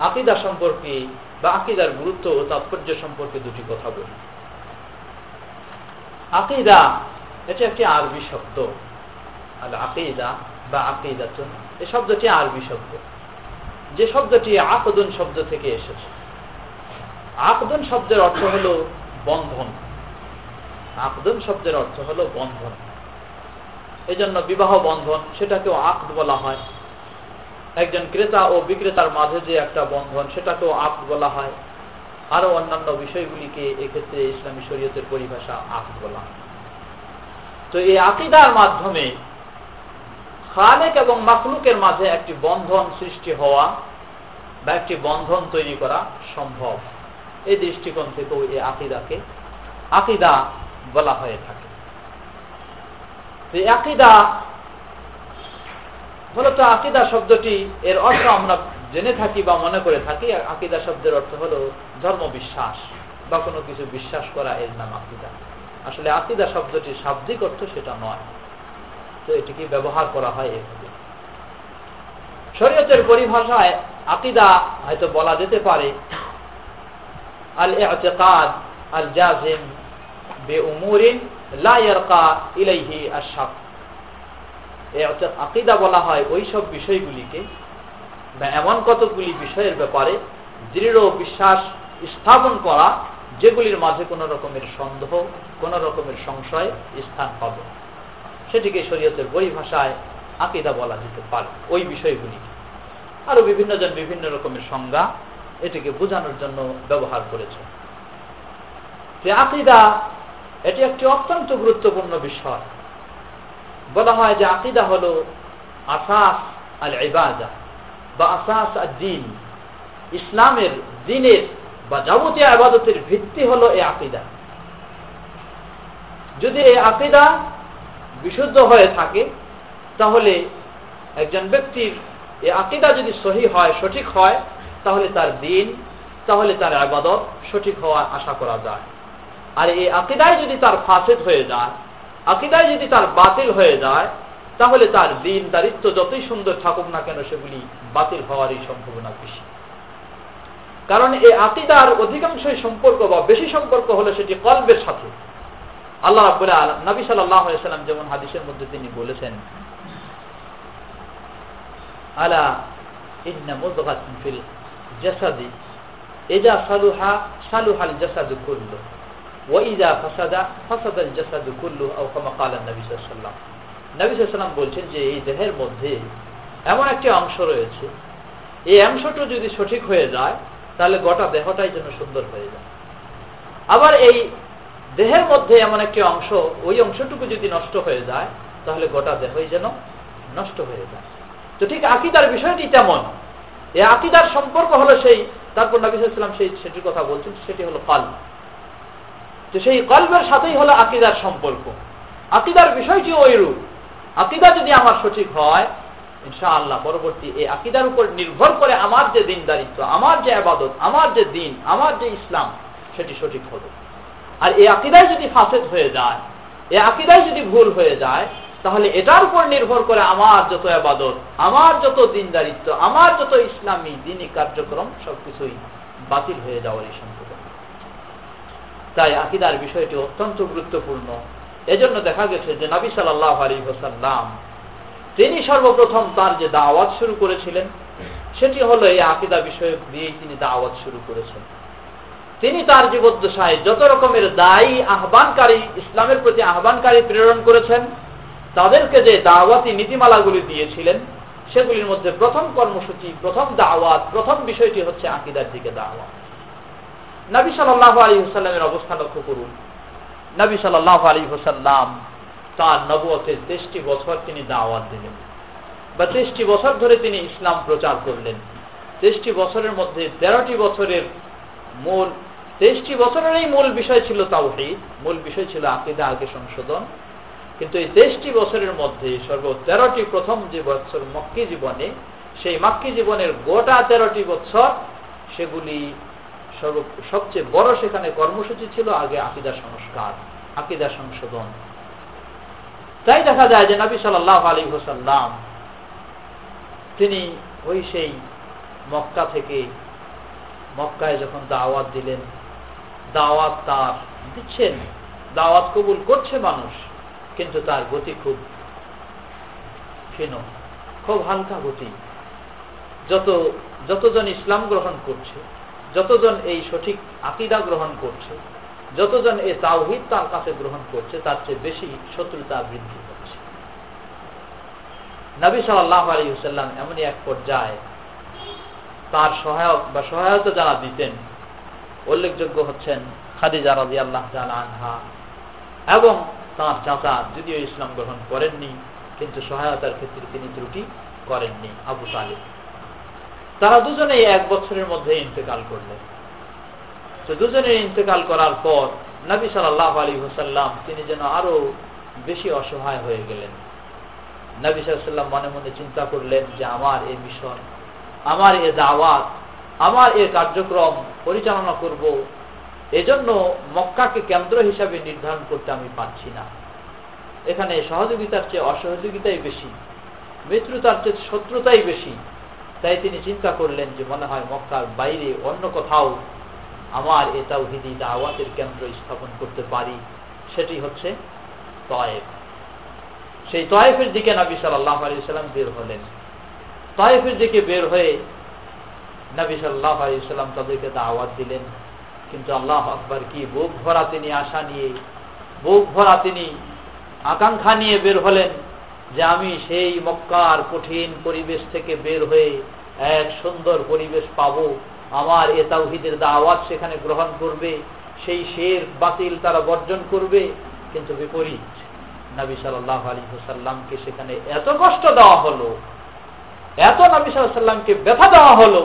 আকিদা সম্পর্কে বা আকিদার গুরুত্ব ও তাৎপর্য সম্পর্কে দুটি কথা বলি। আকিদা এটি একটি আরবি শব্দ। আল আকিদা বা আকিদাতুন এই শব্দটি আরবি শব্দ। যে শব্দটি আকদুন শব্দ থেকে এসেছে। আকদুন শব্দের অর্থ হল বন্ধন। আকদুন শব্দের অর্থ হল বন্ধন। এই জন্য বিবাহ বন্ধন সেটাকেও আকদ বলা হয়। একজন ক্রেতা ও বিক্রেতার মাঝে যে একটা বন্ধন সেটাকেও আকদ বলা হয়। আরও অন্যান্য বিষয়গুলিকে এক্ষেত্রে ইসলামী শরীয়তের পরিভাষা আকদ বলা হয়। তো এই আকিদার মাধ্যমে খালেক এবং মাখলুকের মাঝে একটি বন্ধন সৃষ্টি হওয়া বা একটি বন্ধন তৈরি করা সম্ভব। এই দৃষ্টিকোণ থেকেও এই আকিদাকে আকিদা বলা হয়ে থাকে। আকিদা মূলত আকিদা শব্দটি এর অর্থ আমরা জেনে থাকি বা মনে করে থাকি। আকিদা শব্দের অর্থ হল ধর্ম বিশ্বাস বা কোনো কিছু বিশ্বাস করা এর নাম আকিদা। আসলে আকিদা শব্দটির শাব্দিক অর্থ সেটা নয়। তো এটিকে ব্যবহার করা হয় এভাবে। শরীয়তের পরিভাষায় আকিদা হয়তো বলা যেতে পারে আল এতেকাদ আল জাজিম বে উমুরিন লাইয়ারকা ইলাইহি আশাক আকিদা বলা হয় ওই সব বিষয়গুলিকে বা এমন কতগুলি বিষয়ের ব্যাপারে দৃঢ় বিশ্বাস স্থাপন করা যেগুলির মাঝে কোন রকমের সন্দেহ, কোন রকমের সংশয় স্থান পাবে। সেটিকে শরীয়তের পরিভাষায় আকিদা বলা যেতে পারে। ওই বিষয়গুলি। আরও বিভিন্ন জন বিভিন্ন রকমের সংজ্ঞা এটিকে বোঝানোর জন্য ব্যবহার করেছে। যে আকিদা, এটি একটি অত্যন্ত গুরুত্বপূর্ণ বিষয়। বলা হয় যে আকিদা হল আসাস আল ইবাদা বা আসাস আর দিন ইসলামের দিনের বা যাবতীয় আবাদতের ভিত্তি হলো এই আকিদা। যদি এই আকিদা বিশুদ্ধ হয়ে থাকে, তাহলে একজন ব্যক্তির এই আকিদা যদি সহি হয়, সঠিক হয়, তাহলে তার দিন, তাহলে তার আবাদত সঠিক হওয়ার আশা করা যায়। আর এই আকিদায় যদি তার ফাসেদ হয়ে যায় আকিদায় যদি তার বাতিল হয়ে যায়, তাহলে তার দিন দারিত্ব যতই সুন্দর থাকুক না কেন, সেগুলি বাতিল হওয়ারই সম্ভাবনা বেশি। কারণ এই আকিদার অধিকাংশই সম্পর্ক বা বেশি সম্পর্ক হলো সেটি কলবের সাথে। আল্লাহ রাবুল আলম নবী সাল্লাম যেমন হাদিসের মধ্যে তিনি বলেছেন, আলা ইন্না মুদগাতিন ফিল জাসাদি, ইজা সালুহা, সালুহাল জাসাদু কুল্লু ওয়াইজা ফাসাদা, ফাসাদাল জাসাদু কুল্লু আও কামা ক্বালা নবী সাল্লাল্লাহু নবী বলছেন যে এই দেহের মধ্যে এমন একটি অংশ রয়েছে, এই অংশটা যদি সঠিক হয়ে যায় তাহলে গোটা দেহটাই যেন সুন্দর হয়ে যায়। আবার এই দেহের মধ্যে এমন একটি অংশ, ওই অংশটুকু যদি নষ্ট হয়ে যায়, তাহলে গোটা দেহই যেন নষ্ট হয়ে যায়। তো ঠিক আকিদার বিষয়টি তেমন। এই আকিদার সম্পর্ক হলো সেই, তারপর নবীলাম সেই সেটির কথা বলছেন, সেটি হলো কাল তো সেই কল্পের সাথেই হলো আকিদার সম্পর্ক। আকিদার বিষয়টি ওই রূপ আকিদা যদি আমার সঠিক হয় ইনশা আল্লাহ পরবর্তী এই আকিদার উপর নির্ভর করে আমার যে দিনদারিত্ব আমার যে আবাদত, আমার যে দিন, আমার যে ইসলাম, সেটি সঠিক হবে। আর এই আকিদায় যদি ফাসেদ হয়ে যায়, এই আকিদায় যদি ভুল হয়ে যায়, তাহলে এটার উপর নির্ভর করে আমার যত আবাদত, আমার যত দিনদারিত্ব আমার যত ইসলামী দিনই কার্যক্রম, সবকিছুই বাতিল হয়ে যাওয়ার এই সম্পর্ক। তাই আকিদার বিষয়টি অত্যন্ত গুরুত্বপূর্ণ। এজন্য দেখা গেছে যে নবী সাল্লাহ আলী হোসাল্লাম তিনি সর্বপ্রথম তার যে দাওয়াত শুরু করেছিলেন, সেটি হলো এই আকিদা বিষয় দিয়েই তিনি দাওয়াত শুরু করেছেন। তিনি তার জীবদ্দশায় যত রকমের দায়ী আহ্বানকারী, ইসলামের প্রতি আহ্বানকারী প্রেরণ করেছেন, তাদেরকে যে দাওয়াতি নীতিমালাগুলি দিয়েছিলেন, সেগুলির মধ্যে প্রথম কর্মসূচি, প্রথম দাওয়াত, প্রথম বিষয়টি হচ্ছে আকিদার দিকে দাওয়াত। নবী সাল্লাহ আলী হুসাল্লামের অবস্থা লক্ষ্য করুন। নবী সাল্লাহ আলী হুসাল্লাম তার নবতের তেইশটি বছর তিনি দাওয়াত দিলেন। বা তেইশটি বছর ধরে তিনি ইসলাম প্রচার করলেন। তেইশটি বছরের মধ্যে তেরোটি বছরের মূল তেইশটি বছরের এই মূল বিষয় ছিল তাওহিদ। মূল বিষয় ছিল আকিদা, আগে সংশোধন। কিন্তু এই তেইশটি বছরের মধ্যে সর্ব তেরোটি প্রথম যে বছর মক্কি জীবনে, সেই মাক্কি জীবনের গোটা তেরোটি বছর সেগুলি সর্ব সবচেয়ে বড় সেখানে কর্মসূচি ছিল আগে আকিদা সংস্কার, আকিদা সংশোধন। তাই দেখা যায় যে নবী সাল্লাহ আলী হোসাল্লাম তিনি ওই সেই মক্কা থেকে মক্কায় যখন দাওয়াত দিলেন, দাওয়াত তার দিচ্ছেন, দাওয়াত কবুল করছে মানুষ, কিন্তু তার গতি খুব ক্ষীণ, খুব হালকা গতি। যত, যতজন ইসলাম গ্রহণ করছে, যতজন এই সঠিক আকিদা গ্রহণ করছে, যতজন এই তাওহিদ তার কাছে গ্রহণ করছে, তার চেয়ে বেশি শত্রুতা বৃদ্ধি। নবী সাল্লাহ আলী হুসাল্লাম এমনই এক পর্যায়ে তার সহায়ক বা সহায়তা যারা দিতেন, উল্লেখযোগ্য হচ্ছেন খাদিজা রাজি আল্লাহ আনহা এবং তার চাচা যদিও ইসলাম গ্রহণ করেননি, কিন্তু সহায়তার ক্ষেত্রে তিনি ত্রুটি করেননি আবু তালিব। তারা দুজনেই এক বছরের মধ্যে ইন্তেকাল করলেন। তো দুজনের ইন্তেকাল করার পর নবী সাল্লাহ আলী হুসাল্লাম তিনি যেন আরও বেশি অসহায় হয়ে গেলেন। নবী সাল্লাম মনে মনে চিন্তা করলেন যে আমার এই মিশন, আমার এ দাওয়াত, আমার এ কার্যক্রম পরিচালনা করব, এজন্য মক্কাকে কেন্দ্র হিসাবে নির্ধারণ করতে আমি পারছি না। এখানে সহযোগিতার চেয়ে অসহযোগিতাই বেশি, মিত্রতার চেয়ে শত্রুতাই বেশি। তাই তিনি চিন্তা করলেন যে মনে হয় মক্কার বাইরে অন্য কোথাও আমার এ তাওহিদি দাওয়াতের কেন্দ্র স্থাপন করতে পারি, সেটি হচ্ছে তয়েফ সেই তয়েফের দিকে নবী সাল্লাহ আলী সাল্লাম বের হলেন। তয়েফের দিকে বের হয়ে নবী সাল্লাহ আলী সাল্লাম তাদেরকে দাওয়াত দিলেন। কিন্তু আল্লাহ আকবর কি বুক ভরা তিনি আশা নিয়ে, বুক ভরা তিনি আকাঙ্ক্ষা নিয়ে বের হলেন যে আমি সেই মক্কার কঠিন পরিবেশ থেকে বের হয়ে এক সুন্দর পরিবেশ পাব। আমার এ তাওহিদের দাওয়াত সেখানে গ্রহণ করবে, সেই শের বাতিল তারা বর্জন করবে। কিন্তু বিপরীত নবী সাল্লাহ আলী সেখানে এত কষ্ট দেওয়া হলো, এত নবী সাল্লামকে ব্যথা দেওয়া হলো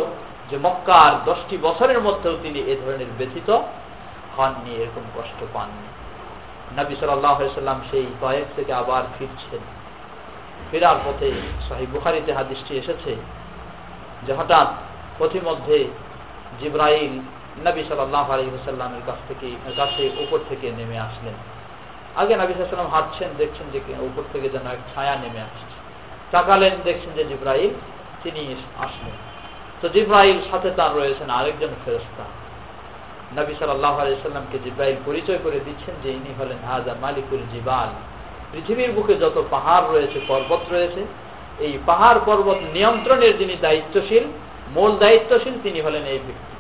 যে মক্কার দশটি বছরের মধ্যেও তিনি এ ধরনের ব্যথিত হননি, এরকম কষ্ট পাননি। নবী সাল্লাহ সাল্লাম সেই তয়েব থেকে আবার ফিরছেন। ফেরার পথে শাহী বুখারিতে হাদিসটি এসেছে যে হঠাৎ পথিমধ্যে জিব্রাইল নবী সাল্লাহ আলী হুসাল্লামের কাছ থেকে, কাছে উপর থেকে নেমে আসলেন। আগে নবী সাল্লাম হাঁটছেন, দেখছেন যে উপর থেকে যেন এক ছায়া নেমে আসছে। তাকালেন, দেখছেন যে জিব্রাইল, তিনি আসলেন। তো জিব্রাইল সাথে তার রয়েছেন আরেকজন ফেরস্তা নবী সাল্লাহ আলাইসাল্লামকে জিব্রাইল পরিচয় করে দিচ্ছেন যে ইনি হলেন হাজা মালিকুল জিবাল। পৃথিবীর বুকে যত পাহাড় রয়েছে, পর্বত রয়েছে, এই পাহাড় পর্বত নিয়ন্ত্রণের যিনি দায়িত্বশীল, মূল দায়িত্বশীল, তিনি হলেন এই ব্যক্তি।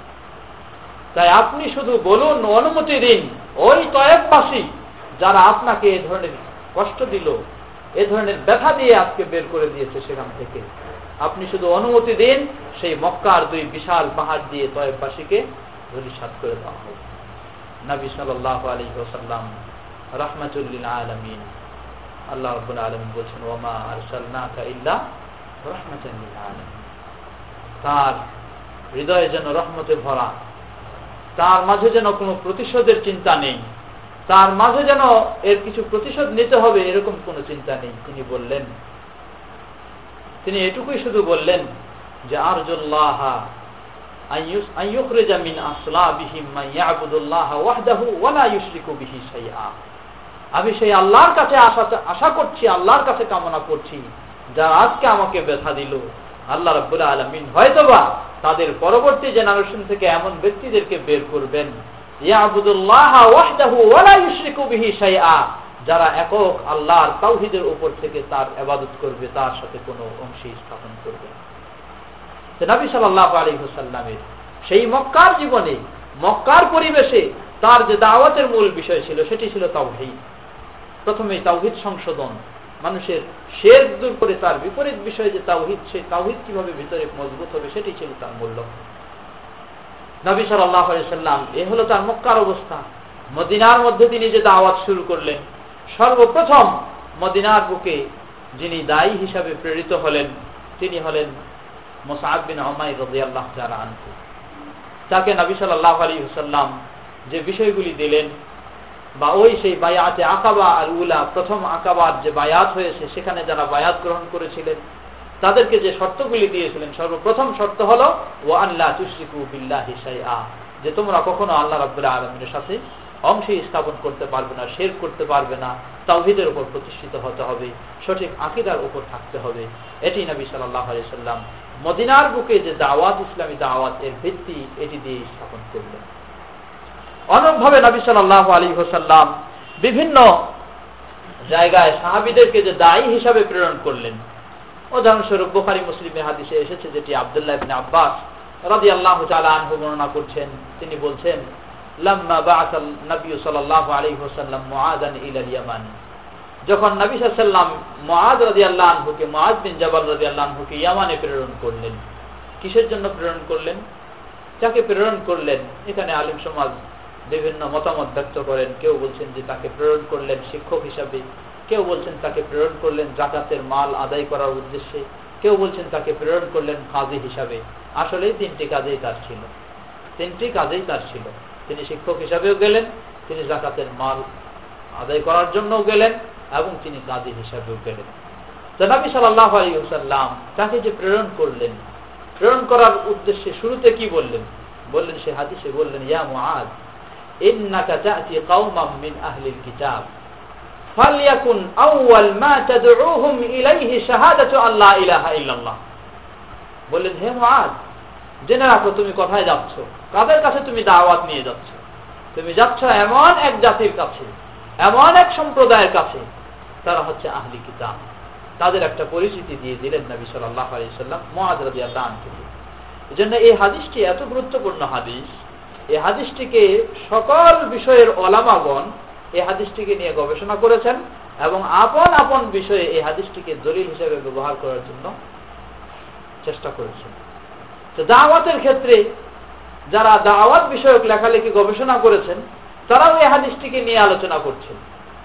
তাই আপনি শুধু বলুন, অনুমতি দিন, ওই তয়েববাসী যারা আপনাকে এ ধরনের কষ্ট দিল, এ ধরনের ব্যথা দিয়ে আজকে বের করে দিয়েছে সেখান থেকে। আপনি শুধু অনুমতি দিন, সেই মক্কার দুই বিশাল পাহাড় দিয়ে তয়েববাসীকে ধরিসাত করে দেওয়া হোক। নবী সাল্লাহ আলী ওসাল্লাম রহমতুল্লিল আলমিন আল্লাহ রবুল আলমিন বলছেন, ওমা আরসালনাকা ইল্লা রহমতুল্লিল আলমিন। তার হৃদয়ে যেন রহমতে ভরা, তার মাঝে যেন কোনো প্রতিশোধের চিন্তা নেই। তার মাঝে যেন এর কিছু প্রতিশোধ নিতে হবে এরকম কোনো চিন্তা নেই, তিনি বললেন। তিনি এটুকুই শুধু বললেন যে, আরজুল্লাহ আমি সেই আল্লাহর কাছে আশা করছি, আল্লাহর কাছে কামনা করছি, যারা আজকে আমাকে ব্যথা দিল। আল্লাহ রব্বুল্লাহ আলমিন হয়তোবা তাদের পরবর্তী জেনারেশন থেকে এমন ব্যক্তিদেরকে বের করবেন। যারা একক আল্লাহর তাওহিদের উপর থেকে তার আবাদত করবে, তার সাথে কোনো অংশী স্থাপন করবে নবী সাল্লাহ আলী হুসাল্লামের সেই মক্কার জীবনে, মক্কার পরিবেশে তার যে দাওয়াতের মূল বিষয় ছিল, সেটি ছিল তাওহিদ। প্রথমে তাওহিদ সংশোধন। মানুষের শের দূর করে তার বিপরীত বিষয়ে যে তাওহিদ সে তাওহিদ কীভাবে ভিতরে মজবুত হবে, সেটি ছিল তার মূল্য নবী সাল্লাহ সাল্লাম, এ হলো তার মক্কার অবস্থা। মদিনার মধ্যে তিনি যে দাওয়াত শুরু করলেন, সর্বপ্রথম মদিনার বুকে যিনি দায়ী হিসাবে প্রেরিত হলেন, তিনি হলেন মোসাহাব বিন হমাই রদি আল্লাহ যারা আনকু তাকে নবী সাল্লাহ আলী হুসাল্লাম যে বিষয়গুলি দিলেন, বা ওই সেই বায়াতে আকাবা আর উলা প্রথম আকাবার যে বায়াত হয়েছে, সেখানে যারা বায়াত গ্রহণ করেছিলেন তাদেরকে যে শর্তগুলি দিয়েছিলেন, সর্বপ্রথম শর্ত হলো ও আল্লাহ তুশরিকু বিল্লাহ যে তোমরা কখনো আল্লাহ রাবুল্লাহ আলমের সাথে অংশে স্থাপন করতে পারবে না শের করতে পারবে না, তাওহিদের উপর প্রতিষ্ঠিত হতে হবে, সঠিক আকিদার উপর থাকতে হবে। এটি নবী সাল্লাহ আলি সাল্লাম মদিনার বুকে যে দাওয়াত, ইসলামী দাওয়াত, এর ভিত্তি এটি দিয়ে স্থাপন করলেন। অনেকভাবে নবী সাল্লাহ আলী হোসাল্লাম বিভিন্ন জায়গায় সাহাবিদেরকে যে দায়ী হিসাবে প্রেরণ করলেন উদাহরণস্বরূপ বোখারি মুসলিমের হাদিসে এসেছে যেটি আবদুল্লাহ ইবিন আব্বাস রাজি আল্লাহ আনহু বর্ণনা করছেন। তিনি বলছেন নবী সাল্লাল্লাহু আলাইহি ওয়াসাল্লাম মুআযান ইলা ইয়ামান যখন নবী রাদিয়াল্লাহু আনহুকে বিন আনহুকে ইয়ামানে প্রেরণ করলেন, কিসের জন্য প্রেরণ করলেন? যাকে প্রেরণ করলেন, এখানে আলিম সমাজ বিভিন্ন মতামত ব্যক্ত করেন। কেউ বলছেন যে তাকে প্রেরণ করলেন শিক্ষক হিসাবে। কেউ বলছেন তাকে প্রেরণ করলেন জাকাতের মাল আদায় করার উদ্দেশ্যে, কেউ বলছেন তাকে প্রেরণ করলেন কাজী হিসাবে। আসলে তিনটি কাজেই তার ছিল। তিনটি কাজেই তার ছিল। তিনি শিক্ষক হিসাবেও গেলেন, তিনি জাকাতের মাল আদায় করার জন্যও গেলেন এবং তিনি কাজী হিসাবেও গেলেন। তো নবী সাল্লাহ আলী তাকে যে প্রেরণ করলেন, প্রেরণ করার উদ্দেশ্যে শুরুতে কি বললেন? বললেন সে হাদিসে বললেন, ইয়া মুআদ ইন্নাকা তা'তি কওমান মিন আহলিল কিতাব। ফালইয়াকুন আউয়াল মা তাদউহুম ইলাইহি শাহাদাতু আল্লা ইলাহা ইল্লাল্লাহ। বললেন, হে মুআদ জেনে রাখো তুমি কোথায় যাচ্ছ? কাদের কাছে তুমি দাওয়াত নিয়ে যাচ্ছ? তুমি যাচ্ছ এমন এক জাতির কাছে, এমন এক সম্প্রদায়ের কাছে। তারা হচ্ছে আহলি কিতাব। তাদের একটা পরিচিতি দিয়ে দিলেন নবী সাল্লাহ আলি সাল্লাম মহাজ রাজি আল্লাহ থেকে এই জন্য এই হাদিসটি এত গুরুত্বপূর্ণ হাদিস। এই হাদিসটিকে সকল বিষয়ের ওলামাগণ এই হাদিসটিকে নিয়ে গবেষণা করেছেন এবং আপন আপন বিষয়ে এই হাদিসটিকে দলিল হিসেবে ব্যবহার করার জন্য চেষ্টা করেছেন। তো দাওয়াতের ক্ষেত্রে যারা দাওয়াত বিষয়ক লেখালেখি গবেষণা করেছেন, তারাও এই হাদিসটিকে নিয়ে আলোচনা করছেন।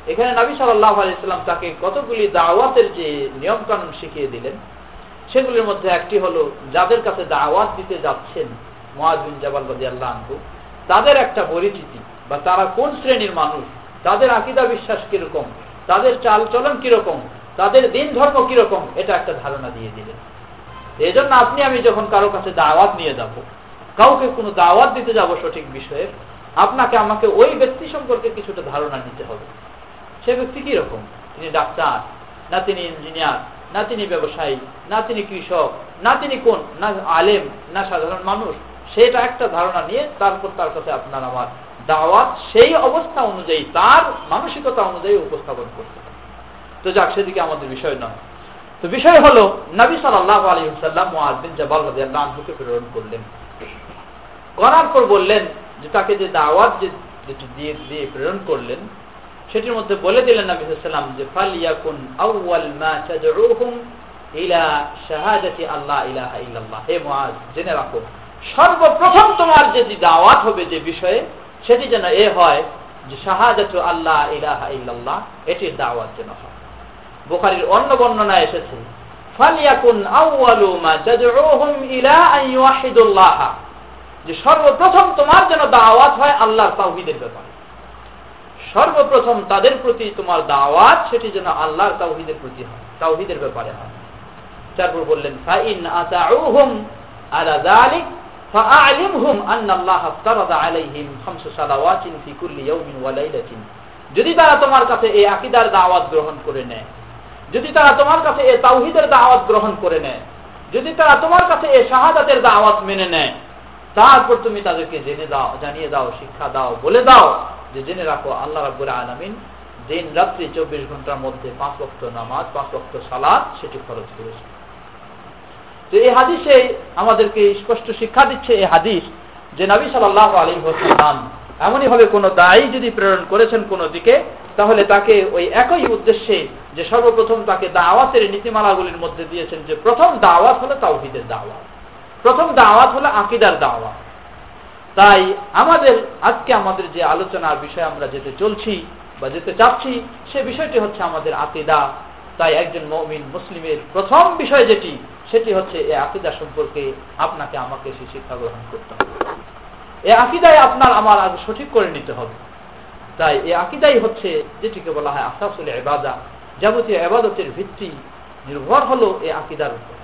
এখানে নবী সাল্লাহ আলাইসাল্লাম তাকে কতগুলি দাওয়াতের যে নিয়ম কানুন শিখিয়ে দিলেন, সেগুলির মধ্যে একটি হলো, যাদের কাছে দাওয়াত দিতে যাচ্ছেন মহাজবিন জাবাল বাদি আল্লাহ তাদের একটা পরিচিতি বা তারা কোন শ্রেণির মানুষ? তাদের আকিদা বিশ্বাস কীরকম? তাদের চাল চলন কীরকম? তাদের দিন ধর্ম কীরকম? এটা একটা ধারণা দিয়ে দিলেন এই জন্য আপনি, আমি যখন কারও কাছে দাওয়াত নিয়ে যাব, কাউকে কোনো দাওয়াত দিতে যাব সঠিক বিষয়ে, আপনাকে আমাকে ওই ব্যক্তি সম্পর্কে কিছুটা ধারণা নিতে হবে। সে ব্যক্তি কি রকম তিনি ডাক্তার, না তিনি ইঞ্জিনিয়ার, না তিনি ব্যবসায়ী, না তিনি কৃষক, না তিনি কোন? না আলেম, না সাধারণ মানুষ। সেটা একটা ধারণা নিয়ে তারপর তার কাছে আপনার আমার দাওয়াত সেই অবস্থা অনুযায়ী, তার মানসিকতা অনুযায়ী উপস্থাপন করতে তো যাক, সেদিকে আমাদের বিষয় নয়। তো বিষয় হলো, নবী সাল্লাহ আলী সাল্লাম মোয়াজবিন জবাল রাজুকে প্রেরণ করলেন। করার পর বললেন যে, তাকে যে দাওয়াত যে দিয়ে দিয়ে প্রেরণ করলেন, সেটির মধ্যে বলে দিলেন নবী সাল্লাম যে, ফালিয়াকুন আউয়াল মা তাদউহুম ইলা শাহাদাতি আল্লাহ ইলাহা ইল্লাল্লাহ। হে মুআজ, জেনে রাখো, সর্বপ্রথম তোমার যে দাওয়াত হবে যে বিষয়ে সেটি যেন এ হয় যে শাহাদাতু আল্লাহ ইলাহা ইল্লাল্লাহ, এটির দাওয়াত যেন হয়। বুখারীর অন্য বর্ণনা এসেছে, ফালিয়াকুন আউয়ালু মা তাদউহুম ইলা আন ইউহিদুল্লাহ যে সর্বপ্রথম তোমার যেন দাওয়াত হয় আল্লাহর তাওহীদের ব্যাপারে। সর্বপ্রথম তাদের প্রতি তোমার দাওয়াত সেটি যেন আল্লাহর তাওহীদের প্রতি হয়, তাওহীদের ব্যাপারে হয়। তারপর বললেন, ফাইন আতাউহুম আলা যালিক যদি তারা তোমার কাছে এই আকীদার দাওয়াত গ্রহণ করে নেয়, যদি তারা তোমার কাছে এই তাওহীদের দাওয়াত গ্রহণ করে নেয়, যদি তারা তোমার কাছে এই শাহাদাতের দাওয়াত মেনে নেয়, তারপর তুমি তাদেরকে জেনে দাও জানিয়ে দাও শিক্ষা দাও, বলে দাও যে জেনে রাখো, আল্লাহ রাব্বুল আলামিন দিন রাত্রি চব্বিশ ঘণ্টার মধ্যে পাঁচ বক্ত নামাজ, পাঁচ বক্ত সালাদ সেটি খরচ করেছে তো এই হাদিসে আমাদেরকে স্পষ্ট শিক্ষা দিচ্ছে এই হাদিস যে নবী সাল্লাহ আলী হোসালাম এমনই ভাবে কোনো দায়ী যদি প্রেরণ করেছেন কোনো দিকে, তাহলে তাকে ওই একই উদ্দেশ্যে যে সর্বপ্রথম তাকে দাওয়াতের নীতিমালাগুলির মধ্যে দিয়েছেন যে প্রথম দাওয়াত হলো তাওহিদের দাওয়াত প্রথম দাওয়াত হলো আকিদার দাওয়াত তাই আমাদের, আজকে আমাদের যে আলোচনার বিষয়ে আমরা যেতে চলছি বা যেতে চাচ্ছি, সে বিষয়টি হচ্ছে আমাদের আকিদা। তাই একজন মমিন মুসলিমের প্রথম বিষয় যেটি, সেটি হচ্ছে এই আকিদা সম্পর্কে আপনাকে আমাকে সে শিক্ষা গ্রহণ করতে হবে। এই আকিদায় আপনার আমার আগে সঠিক করে নিতে হবে। তাই এই আকিদাই হচ্ছে যেটিকে বলা হয় আসাসুল এবাদা যাবতীয় এবাদতের ভিত্তি নির্ভর হলো এই আকিদার উপর।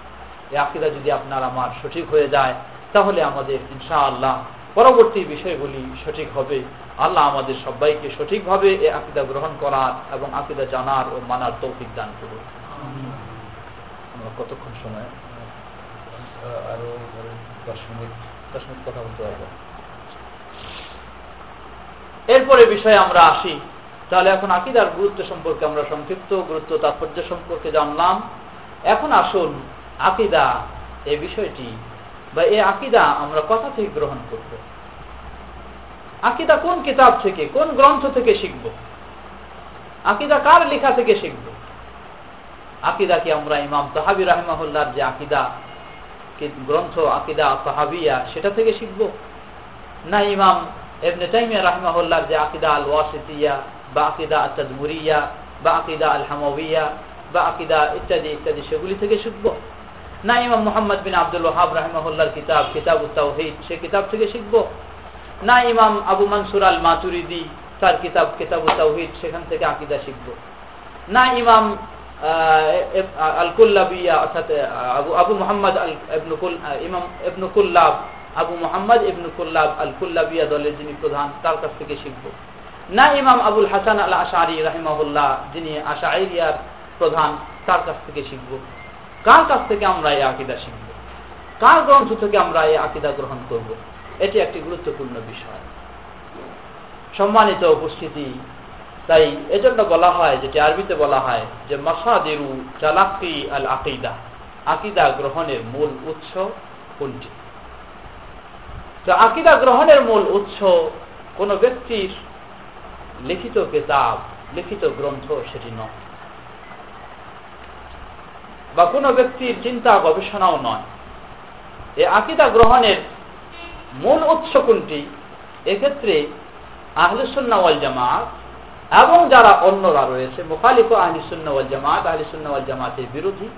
এই আকিদা যদি আপনার আমার সঠিক হয়ে যায়, তাহলে আমাদের ইনশাআল্লাহ পরবর্তী বিষয়গুলি সঠিক হবে। আল্লাহ আমাদের সবাইকে সঠিকভাবে এই আকিদা গ্রহণ করার এবং আকিদা জানার ও মানার তৌফিক দান করুন। আমরা কতক্ষণ সময়? আরও দশ মিনিট দশ মিনিট কথা বলতে পারব। এরপরে বিষয়ে আমরা আসি। তাহলে এখন আকিদার গুরুত্ব সম্পর্কে আমরা সংক্ষিপ্ত গুরুত্ব তাৎপর্য সম্পর্কে জানলাম। এখন আসুন আকিদা এই বিষয়টি বা এই আকিদা আমরা কথা থেকে গ্রহণ করব। আকিদা কোন কিতাব থেকে, কোন গ্রন্থ থেকে শিখব? আকিদা কার লেখা থেকে শিখব? আকিদা কি আমরা ইমাম তাহাবি রাহমাহুল্লার যে আকিদা গ্রন্থ, আকিদা তাহাবিয়া, সেটা থেকে শিখব? না ইমাম এবনে তাইমিয়া রাহমাহুল্লার যে আকিদা আল ওয়াসিতিয়া বা আকিদা আতাদমুরিয়া বা আকিদা আল হামাবিয়া বা আকিদা ইত্যাদি ইত্যাদি, সেগুলি থেকে শিখব? না ইমাম মোহাম্মদ বিন আব্দুল ওহাব রাহমাহুল্লার কিতাব কিতাব উত্তাহিদ সে কিতাব থেকে শিখব। না ইমাম আবু মনসুর আল মাতুরিদি তার কিতাব কিতাব উত্তাহিদ সেখান থেকে আকিদা শিখব। না ইমাম আল কুল্লাবিয়া অর্থাৎ আবু আবু মোহাম্মদ আল ইবনুকুল ইমাম ইবনুকুল্লাব আবু মোহাম্মদ ইবনুকুল্লাব আল কুল্লাবিয়া দলের যিনি প্রধান, তার কাছ থেকে শিখব। না ইমাম আবুল হাসান আল আশারি রাহিমাহুল্লাহ, যিনি আশাইরিয়ার প্রধান, তার কাছ থেকে শিখব। কার কাছ থেকে আমরা এই আকিদা শিখব? কার গ্রন্থ থেকে আমরা এই আকিদা গ্রহণ করব? এটি একটি গুরুত্বপূর্ণ বিষয়। সম্মানিত উপস্থিতি, তাই এজন্য বলা হয়, যেটি আরবিতে বলা হয়, যে মাসাদেরু চালাকি আল আকিদা আকিদা গ্রহণের মূল উৎস কোনটি? তো আকিদা গ্রহণের মূল উৎস কোন ব্যক্তির লিখিত কেতাব, লিখিত গ্রন্থ সেটি নয়। বা কোনো ব্যক্তির চিন্তা গবেষণাও নয়। এই আকিদা গ্রহণের মূল উৎস কোনটি? এক্ষেত্রে আহলুসুন্নাওয়াল জামাত এবং যারা অন্যরা রয়েছে, মুখালিফ আহলিসুন্নাওয়াল জামাত আহলিসুন্নাওয়াল জামাতের বিরোধী,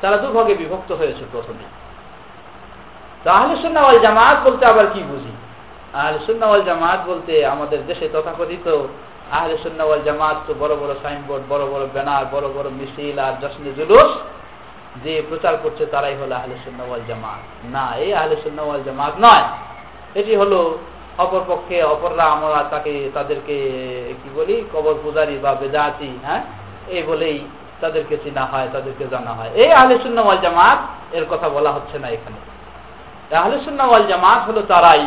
তারা দুভাগে বিভক্ত হয়েছে প্রথমে। তো আহলিসুন্নাওয়াল জামাত বলতে আবার কি বুঝি? আহলিসুন্নাওয়াল জামাত বলতে আমাদের দেশে তথাকথিত আহলিসুন্নাওয়াল জামাত তো বড় বড় সাইনবোর্ড, বড় বড় ব্যানার, বড় বড় মিছিল আর জশ্নে জুলুস যে প্রচার করছে তারাই হলো আহলিসুন্নাওয়াল জামাত। না এই আহলিসুন্নাওয়াল জামাত নয়। এটি হলো অপরপক্ষে অপররা আমরা তাকে, তাদেরকে, কি বলি, কবর পূজারি বা বেদাতি হ্যাঁ? এই বলেই তাদেরকে চিনা হয়, তাদেরকে জানা হয়। এই আহলিসুন্নাওয়াল জামাত এর কথা বলা হচ্ছে না এখানে। আহলিসুন্নাওয়াল জামাত হলো তারাই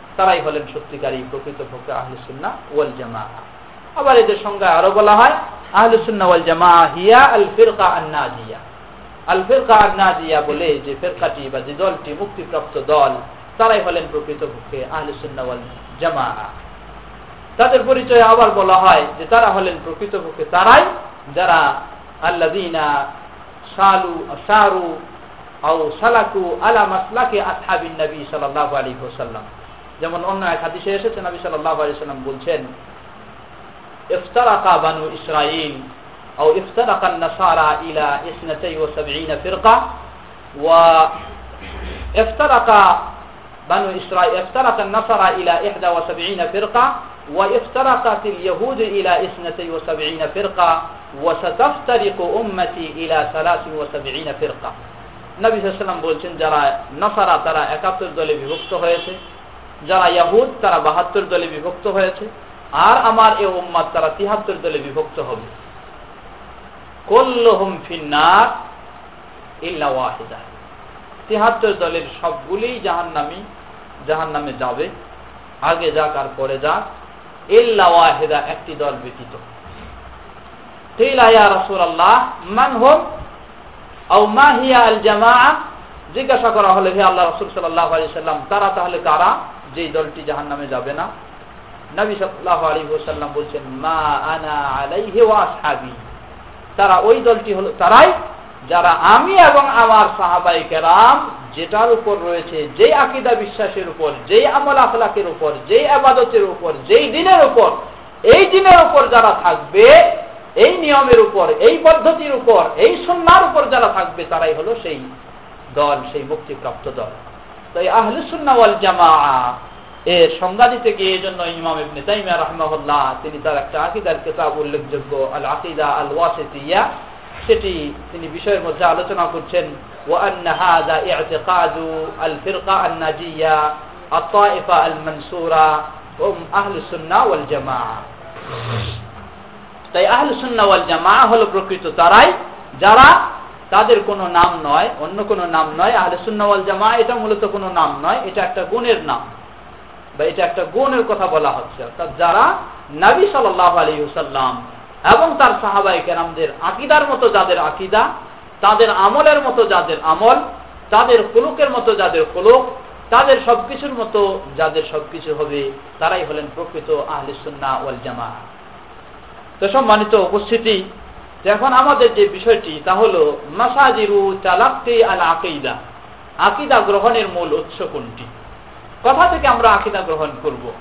তারাই হলেন সত্যিকারী প্রকৃতপক্ষে আহলুসুন্না ওয়াল জামা আবার এদের সঙ্গে আরও বলা হয় আহলুসুন্না ওয়াল জামা হিয়া আল ফিরকা আন্নাজিয়া। আল ফিরকা আন্নাজিয়া বলে যে ফেরকাটি বা যে দলটি মুক্তিপ্রাপ্ত দল, তারাই হলেন প্রকৃতপক্ষে আহলুসুন্না ওয়াল জামা তাদের পরিচয় আবার বলা হয় যে তারা হলেন প্রকৃতপক্ষে তারাই যারা আল্লাদিনা সালু সারু আও সালাকু আলা মাসলাকে আসহাবিন নবী সাল্লাল্লাহু আলাইহি ওয়াসাল্লাম। যেমন অন্য এক হাদিসে এসেছে নবী সাল্লাল্লাহু আলাইহি ওয়াসাল্লাম বলছেন ইফতারাকা বানু ইসরাঈল أو افترق النصارى إلى اثنتي وسبعين فرقة وافترق بنو إسرائيل افترق النصارى إلى إحدى وسبعين فرقة وافترقت اليهود إلى اثنتي وسبعين فرقة وستفترق أمتي إلى ثلاث وسبعين فرقة নবী সাল্লাম বলছেন যারা নসারা তারা একাত্তর দলে বিভক্ত হয়েছে যারা ইয়াহুদ, তারা বাহাত্তর দলে বিভক্ত হয়েছে। আর আমার এ উম্মাদ, তারা তিহাত্তর দলে বিভক্ত হবে। কল্লহুম ফিন্নার ইল্লা ওয়াহিদা। তিহাত্তর দলের সবগুলি জাহান্নামি জাহান্নামে যাবে। আগে যাক আর পরে যাক। ইল্লা ওয়াহিদা, একটি দল ব্যতীত। কিলা ইয়া রাসূলুল্লাহ, মান হুম? আও মা হিয়া আল জামাআ জিজ্ঞাসা করা হলো, হে আল্লাহ রাসূল সাল্লাল্লাহু আলাইহি সাল্লাম, তারা তাহলে কারা? যেই দলটি জাহান্নামে যাবে না। নবী সাল্লাল্লাহু আলাইহি ওয়াসাল্লাম বলছেন, মা আনা আলাইহি ওয়া আসহাবি। তারা ওই দলটি হলো তারাই যারা আমি এবং আমার সাহাবাই কেরাম যেটার উপর রয়েছে, যেই আকিদা বিশ্বাসের উপর, যেই আমল আখলাকের উপর, যেই আবাদতের উপর, যেই দিনের উপর, এই দিনের উপর যারা থাকবে, এই নিয়মের উপর, এই পদ্ধতির উপর, এই সন্ন্যার উপর যারা থাকবে, তারাই হলো সেই দল, সেই মুক্তিপ্রাপ্ত দল। তাই আহলুসুন্না ওয়াল জামা এর সংজ্ঞা দিতে গিয়ে এই জন্য ইমাম ইবনে তাইমিয়া রাহমাহুল্লাহ তিনি তার একটা আকিদার কিতাব উল্লেখযোগ্য আল আকিদা আল ওয়াসিতিয়া সেটি তিনি বিষয়ের মধ্যে আলোচনা করছেন وأن هذا اعتقاد الفرقة الناجية الطائفة المنصورة هم أهل السنة والجماعة তাই আহলে সুন্নাহ ওয়াল জামাআ হলো প্রকৃত তারাই যারা তাদের কোনো নাম নয়, অন্য কোনো নাম নয়। আহলে সুন্নাহ ওয়াল জামাআ, এটা মূলত কোনো নাম নয়, এটা একটা গুণের নাম বা এটা একটা গুণের কথা বলা হচ্ছে। অর্থাৎ যারা নবী সাল্লাল্লাহু আলাইহি ওয়াসাল্লাম এবং তার সাহাবাই কেরামদের আকিদার মতো যাদের আকিদা, তাদের আমলের মতো যাদের আমল, তাদের কুলুকের মতো যাদের কুলুক তাদের সবকিছুর মতো যাদের সবকিছু হবে, তারাই হলেন প্রকৃত আহলে সুন্নাহ ওয়াল জামা তো সম্মানিত উপস্থিতি এখন আমাদের যে বিষয়টি, তা হল মাসাজিরু চালাক্তি আল আকিদা। আকিদা গ্রহণের মূল উৎস কোনটি? কথা থেকে আমরা আকিদা গ্রহণ করব।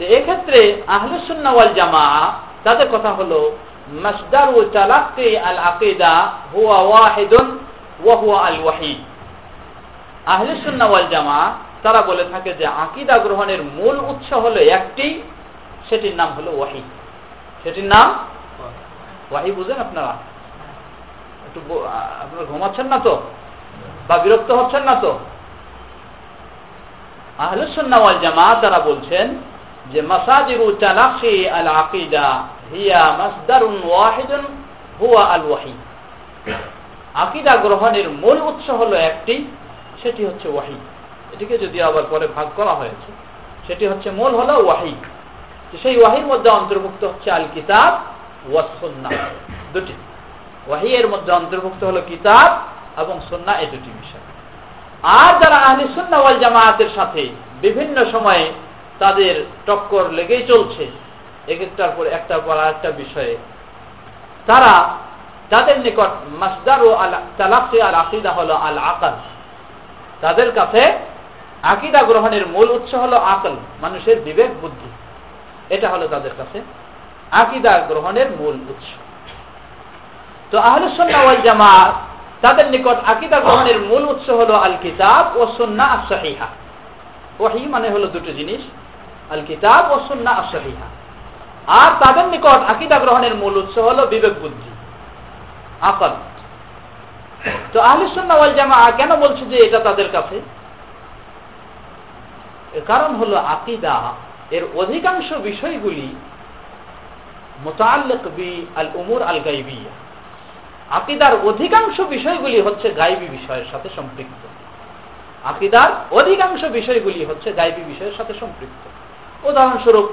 এক্ষেত্রে আহলুসুন্নাওয়াল জামা তাদের কথা হলো, মাসদারু চালাক্তি আল আকিদা হুয়া ওয়াহিদুন ওয়া হুয়া আল ওয়াহিদ। আহলুসুন্নাওয়াল জামা তারা বলে থাকে যে আকিদা গ্রহণের মূল উৎস হলো একটি, সেটির নাম হলো ওয়াহিদ। সেটির নাম ওয়াহি বুঝেন আপনারা? একটু আপনারা ঘুমাচ্ছেন না তো? বা বিরক্ত হচ্ছেন না তো? তারা বলছেন যে মাসাজিরু তালাকি আল আকিদা হিয়া মাসদারুন ওয়াহিদুন হুয়া আল ওয়াহি আকিদা গ্রহণের মূল উৎস হলো একটি, সেটি হচ্ছে ওয়াহি। এটিকে যদি আবার পরে ভাগ করা হয়েছে, সেটি হচ্ছে মূল হলো ওয়াহি। সেই ওয়াহির মধ্যে অন্তর্ভুক্ত হচ্ছে আল কিতাব দুটি। ওয়াহি এর মধ্যে অন্তর্ভুক্ত হলো কিতাব এবং সন্না এই দুটি বিষয়। আর যারা আহলি ওয়াল জামায়াতের সাথে বিভিন্ন সময়ে তাদের টক্কর লেগেই চলছে একটার পর পর আরেকটা বিষয়ে, তারা তাদের নিকট মাসদার ও আল আল আকিদা হলো আল আকল তাদের কাছে আকিদা গ্রহণের মূল উৎস হলো আকল, মানুষের বিবেক বুদ্ধি। এটা হলো তাদের কাছে আকিদা গ্রহণের মূল উৎস। তো আহলুসন্না ওয়াল জামা তাদের নিকট আকিদা গ্রহণের মূল উৎস হলো আল কিতাব ও সন্না আসাহিহা ওয়াহি মানে হলো দুটো জিনিস আল কিতাব ও সন্না আসাহিহা আর তাদের নিকট আকিদা গ্রহণের মূল উৎস হলো বিবেক বুদ্ধি আকল। তো আহলুসন্না ওয়াল জামা কেন বলছে যে এটা তাদের কাছে? কারণ হলো আকিদা, এর অধিকাংশ বিষয়গুলি মোতাল্লিক বি আল উমুর আল গাইবিয়া আকিদার অধিকাংশ বিষয়গুলি হচ্ছে গাইবী বিষয়ের সাথে সম্পৃক্ত। আকিদার অধিকাংশ বিষয়গুলি হচ্ছে গাইবী বিষয়ের সাথে সম্পৃক্ত। উদাহরণস্বরূপ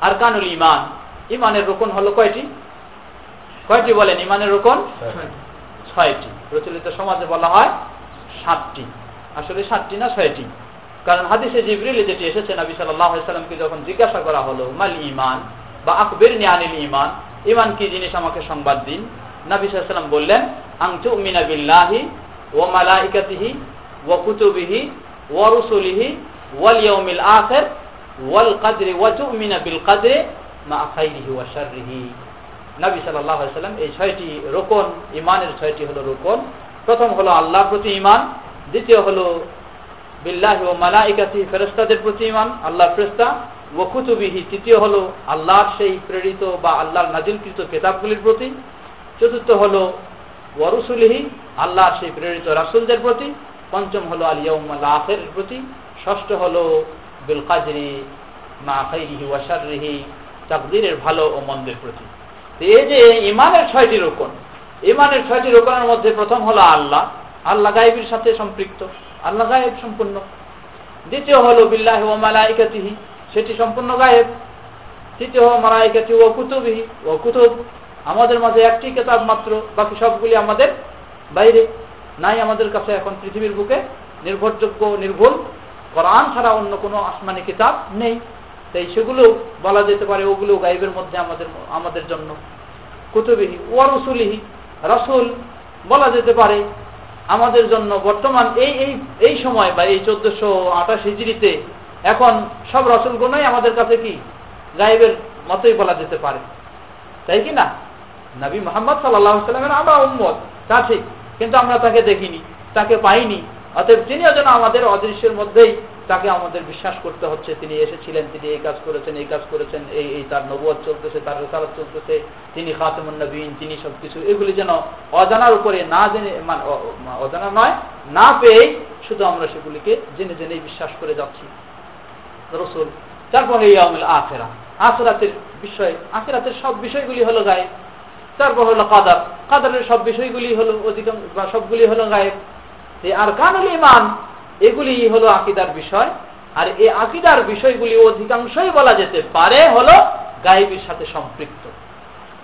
আরকানুল ইমান ইমানের রোকন হলো কয়টি? কয়টি বলেন ইমানের রোকন? ছয়টি। প্রচলিত সমাজে বলা হয় সাতটি। আসলে সাতটি না ছয়টি? কারণ হাদিসে জিবরিলে যেটি এসেছে নবী সাল্লামকে যখন জিজ্ঞাসা করা হলো মাল ইমান বা আকবর নিয়ানিল ইমান ইমান কি জিনিস আমাকে সংবাদ দিন? নবী সাল্লাম বললেন আংচু মিনা বিল্লাহি ও মালাইকাতিহি ও কুতুবিহি ও রুসুলিহি ওয়াল ইয়াউমিল আখির ওয়াল কদরি ওয়া তুমিনা বিল কদরি মা খাইরিহি ওয়া শাররিহি। নবী সাল্লাল্লাহু আলাইহি সাল্লাম এই ছয়টি রোকন ইমানের ছয়টি হলো রোকন। প্রথম হলো আল্লাহর প্রতি ইমান দ্বিতীয় হলো বিল্লাহি ও মালাইকাতি ফেরেস্তাদের প্রতি ইমান আল্লাহ ফেরেস্তা ও তৃতীয় হলো আল্লাহর সেই প্রেরিত বা আল্লাহর নাজিলকৃত কেতাবগুলির প্রতি। চতুর্থ হলো ওয়ারুসুলিহি আল্লাহর সেই প্রেরিত রাসুলদের প্রতি। পঞ্চম হলো আলিয়াউমাল আখের প্রতি। ষষ্ঠ হলো মা খাইরিহি ওয়াশারিহি তাকদিরের ভালো ও মন্দের প্রতি। এই যে ইমানের ছয়টি রোকন ইমানের ছয়টি রোকনের মধ্যে প্রথম হলো আল্লাহ। আল্লাহ গায়েবের সাথে সম্পৃক্ত, আল্লাহ গায়েব সম্পূর্ণ। দ্বিতীয় হলো বিল্লাহ ও মালাইকাতিহি সেটি সম্পূর্ণ গায়েব। তৃতীয় হলো মালাইকাতি ও কুতুবিহি ও কুতুব, আমাদের মাঝে একটি কেতাব মাত্র, বাকি সবগুলি আমাদের বাইরে। নাই আমাদের কাছে এখন পৃথিবীর বুকে নির্ভরযোগ্য, নির্ভুল। কোরআন ছাড়া অন্য কোনো আসমানি কিতাব নেই। তাই সেগুলো বলা যেতে পারে, ওগুলো গাইবের মধ্যে আমাদের আমাদের জন্য। কুতুবিহি ও রসুলিহি রসুল বলা যেতে পারে, আমাদের জন্য বর্তমান এই এই সময় বা এই চোদ্দশো আঠাশ হিজড়িতে এখন সব রসুলগুলোই আমাদের কাছে কি? গাইবের মতোই বলা যেতে পারে। তাই কি না? নবী মোহাম্মদ সাল্লামের আমরা উম্মত, তা ঠিক। কিন্তু আমরা তাকে দেখিনি, তাকে পাইনি। অতএব তিনিও যেন আমাদের অদৃশ্যের মধ্যেই তাকে আমাদের বিশ্বাস করতে হচ্ছে। তিনি এসেছিলেন, তিনি এই কাজ করেছেন, এই কাজ করেছেন, এই এই তার নবুয় চলতেছে, তার রেসালত চলতেছে। তিনি খাতমুন নবীন, তিনি সবকিছু। এগুলি যেন অজানার উপরে না জেনে মানে অজানা নয়, না পেয়েই শুধু আমরা সেগুলিকে জেনে, জেনেই বিশ্বাস করে যাচ্ছি। রসুল। তারপরে ইয়ামিল আখেরা। আখেরাতের বিষয় আখেরাতের সব বিষয়গুলি হলো গায়ে তারপর হলো কাদার। কাদারের সব বিষয়গুলি হলো অধিকাংশ বা সবগুলি হলো গায়েব। আর কানুল ইমান এগুলি হলো আকিদার বিষয়। আর এই আকিদার বিষয়গুলি অধিকাংশই বলা যেতে পারে হলো গায়েবের সাথে সম্পৃক্ত।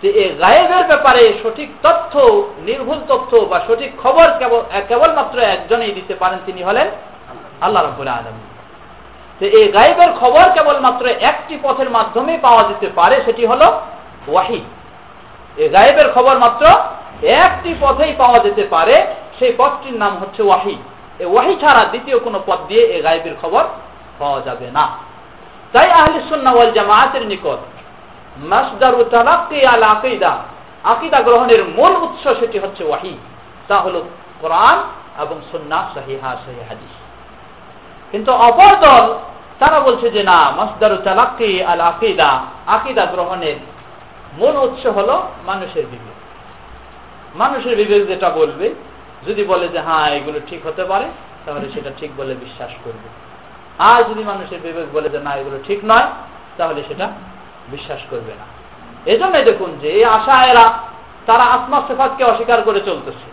যে এই গায়েবের ব্যাপারে সঠিক তথ্য, নির্ভুল তথ্য বা সঠিক খবর কেবল কেবলমাত্র একজনেই দিতে পারেন, তিনি হলেন আল্লাহ। রব্বুল আলম যে এই গায়েবের খবর কেবলমাত্র একটি পথের মাধ্যমে পাওয়া যেতে পারে, সেটি হলো ওয়াহি। এই গায়েবের খবর মাত্র একটি পথেই পাওয়া যেতে পারে, সেই পথটির নাম হচ্ছে ওয়াহি। এই ওয়াহি ছাড়া দ্বিতীয় কোনো পথ দিয়ে এই গায়েবের খবর পাওয়া যাবে না। তাই আহলে সুন্নাওয়াল জামায়াতের নিকট মাসদারু তালাক্কি আল আকিদা আকিদা গ্রহণের মূল উৎস সেটি হচ্ছে ওয়াহি। তা হলো কোরআন এবং সুন্নাহ, সহিহা সহি হাদিস। কিন্তু অপর দল, তারা বলছে যে না, মাসদারু তালাক্কি আল আকিদা আকিদা গ্রহণের মূল উৎস হলো মানুষের বিবেক। মানুষের বিবেক যেটা বলবে, যদি বলে যে হ্যাঁ এগুলো ঠিক হতে পারে, তাহলে সেটা ঠিক বলে বিশ্বাস করবে। আর যদি মানুষের বিবেক বলে যে না, এগুলো ঠিক নয়, তাহলে সেটা বিশ্বাস করবে না। এজন্যই দেখুন যে এই আশা এরা তারা আসমা সেফাতকে অস্বীকার করে চলতেছে।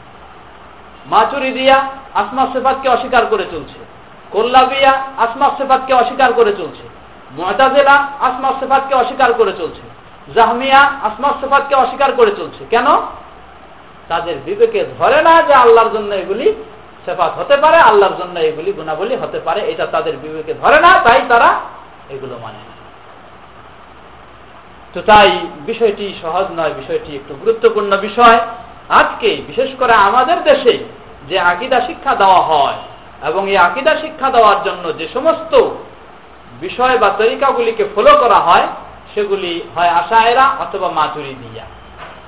মাচুরি দিয়া আসমা সেফাতকে অস্বীকার করে চলছে। কোল্লাবিয়া আসমা সেফাতকে অস্বীকার করে চলছে। মতাজেলা আসমা সেফাতকে অস্বীকার করে চলছে। জাহমিয়া আসমা সেফাতকে অস্বীকার করে চলছে। কেন? তাদের বিবেকে ধরে না যে আল্লাহর জন্য এগুলি সেফাত হতে পারে, আল্লাহর জন্য এগুলি গুণাবলী হতে পারে, এটা তাদের বিবেকে ধরে না, তাই তারা এগুলো মানে না। তো তাই বিষয়টি সহজ নয়, বিষয়টি একটু গুরুত্বপূর্ণ বিষয়। আজকে বিশেষ করে আমাদের দেশে যে আকিদা শিক্ষা দেওয়া হয় এবং এই আকিদা শিক্ষা দেওয়ার জন্য যে সমস্ত বিষয় বা তরিকাগুলিকে ফলো করা হয়, সেগুলি হয় আশায়রা অথবা মাচুরি দিয়া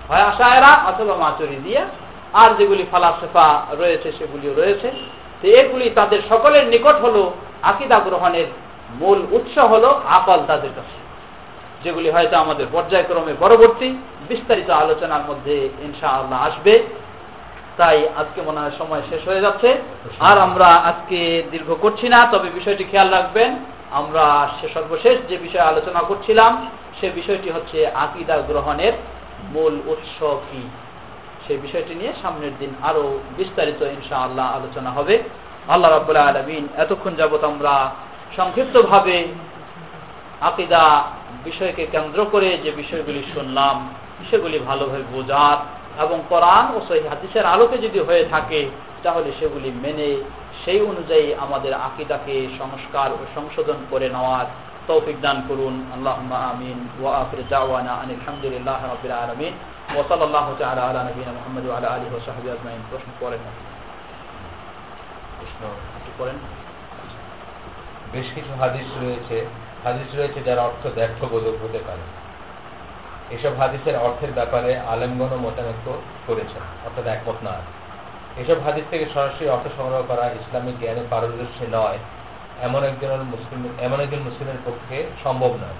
হয় আশায়রা অথবা মাচুরি দিয়া আর যেগুলি ফালাসেফা রয়েছে, সেগুলিও রয়েছে। তো এগুলি তাদের সকলের নিকট হলো, আকিদা গ্রহণের মূল উৎস হলো আকল তাদের কাছে। যেগুলি হয়তো আমাদের পর্যায়ক্রমে পরবর্তী বিস্তারিত আলোচনার মধ্যে ইনশা আল্লাহ আসবে। তাই আজকে মনে হয় সময় শেষ হয়ে যাচ্ছে। আর আমরা আজকে দীর্ঘ করছি না, তবে বিষয়টি খেয়াল রাখবেন, আমরা সে সর্বশেষ যে বিষয়ে আলোচনা করছিলাম, সে বিষয়টি হচ্ছে আকিদা গ্রহণের মূল উৎস কি। সেই বিষয়টি নিয়ে সামনের দিন আরও বিস্তারিত ইনশা আল্লাহ আলোচনা হবে। আল্লাহ রাবুল্লাহ আলমিন, এতক্ষণ যাবত আমরা সংক্ষিপ্তভাবে আকিদা বিষয়কে কেন্দ্র করে যে বিষয়গুলি শুনলাম সেগুলি ভালোভাবে বোঝার এবং কোরআন ও সহি হাদিসের আলোকে যদি হয়ে থাকে, তাহলে সেগুলি মেনে সেই অনুযায়ী আমাদের আকিদাকে সংস্কার ও সংশোধন করে নেওয়ার তৌফিক দান করুন। আল্লাহ আমিন। আলা আলা সাহবিহি আজমাইন। প্রশ্ন করেন করেন বেশ কিছু হাদিস রয়েছে। হাদিস রয়েছে যার অর্থ ব্যর্থ ব্যর্থবোধক হতে পারে। এসব হাদিসের অর্থের ব্যাপারে আলেমগণ মতানৈক্য করেছেন অর্থাৎ একমত নয় এসব হাদিস থেকে সরাসরি অর্থ সংগ্রহ করা ইসলামিক জ্ঞানে পারদর্শী নয় এমন একজনের মুসলিম এমন একজন মুসলিমের পক্ষে সম্ভব নয়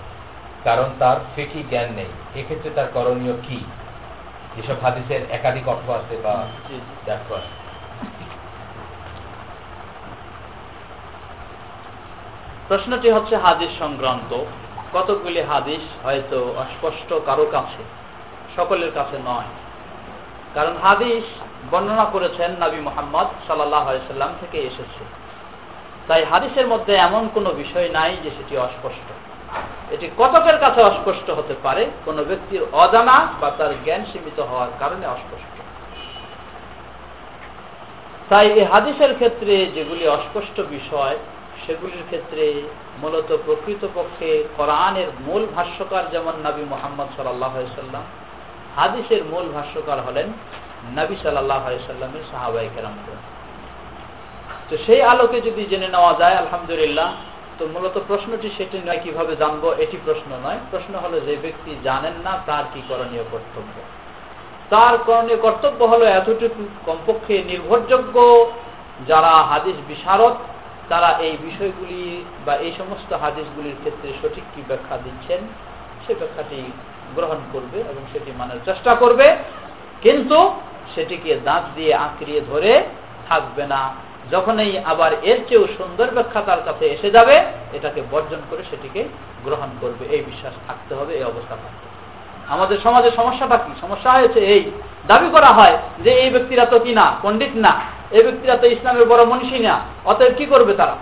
কারণ তার ফেকি জ্ঞান নেই। এক্ষেত্রে তার করণীয় কি? এসব হাদিসের একাধিক অর্থ আছে বা জি। আছে। প্রশ্নটি হচ্ছে হাদিস সংক্রান্ত। কতগুলি হাদিস হয়তো অস্পষ্ট কারও কাছে, সকলের কাছে নয়। কারণ হাদিস বর্ণনা করেছেন নবী মোহাম্মদ সাল্লাম থেকে এসেছে। তাই হাদিসের মধ্যে এমন কোনো বিষয় নাই যে সেটি অস্পষ্ট। এটি কতকের কাছে অস্পষ্ট হতে পারে? কোনো ব্যক্তির অজানা বা তার জ্ঞান সীমিত হওয়ার কারণে অস্পষ্ট। তাই এই হাদিসের ক্ষেত্রে যেগুলি অস্পষ্ট বিষয়, সেগুলির ক্ষেত্রে মূলত প্রকৃতপক্ষে কোরআনের মূল ভাষ্যকার যেমন নবী মোহাম্মদ সাল্লাম হাদিসের মূল ভাষ্যকার হলেন নবী সাল্লামের সাহাবাই কেরাম তো সেই আলোকে যদি জেনে নেওয়া যায়, আলহামদুলিল্লাহ, তো মূলত প্রশ্নটি সেটি নয় কীভাবে জানব, এটি প্রশ্ন নয়। প্রশ্ন হলো যে ব্যক্তি জানেন না তার কি করণীয় কর্তব্য। তার করণীয় কর্তব্য হলো এতটুকু, কমপক্ষে নির্ভরযোগ্য যারা হাদিস বিশারদ তারা এই বিষয়গুলি বা এই সমস্ত হাদিসগুলির ক্ষেত্রে সঠিক কি ব্যাখ্যা দিচ্ছেন, সে ব্যাখ্যাটি গ্রহণ করবে এবং সেটি মানার চেষ্টা করবে। কিন্তু সেটিকে দাঁত দিয়ে আঁকড়িয়ে ধরে থাকবে না। যখনই আবার এর চেয়েও সুন্দর ব্যাখ্যা তার কাছে এসে যাবে, এটাকে বর্জন করে সেটিকে গ্রহণ করবে। এই বিশ্বাস থাকতে হবে, এই অবস্থা থাকতে আমাদের সমাজে সমস্যাটা কি? সমস্যা হয়েছে এই। দাবি করা হয় যে এই ব্যক্তিরা তো কি না, পণ্ডিত না। এই ব্যক্তিরা তো ইসলামের বড় মনীষী না, অতএব কি করবে তারা?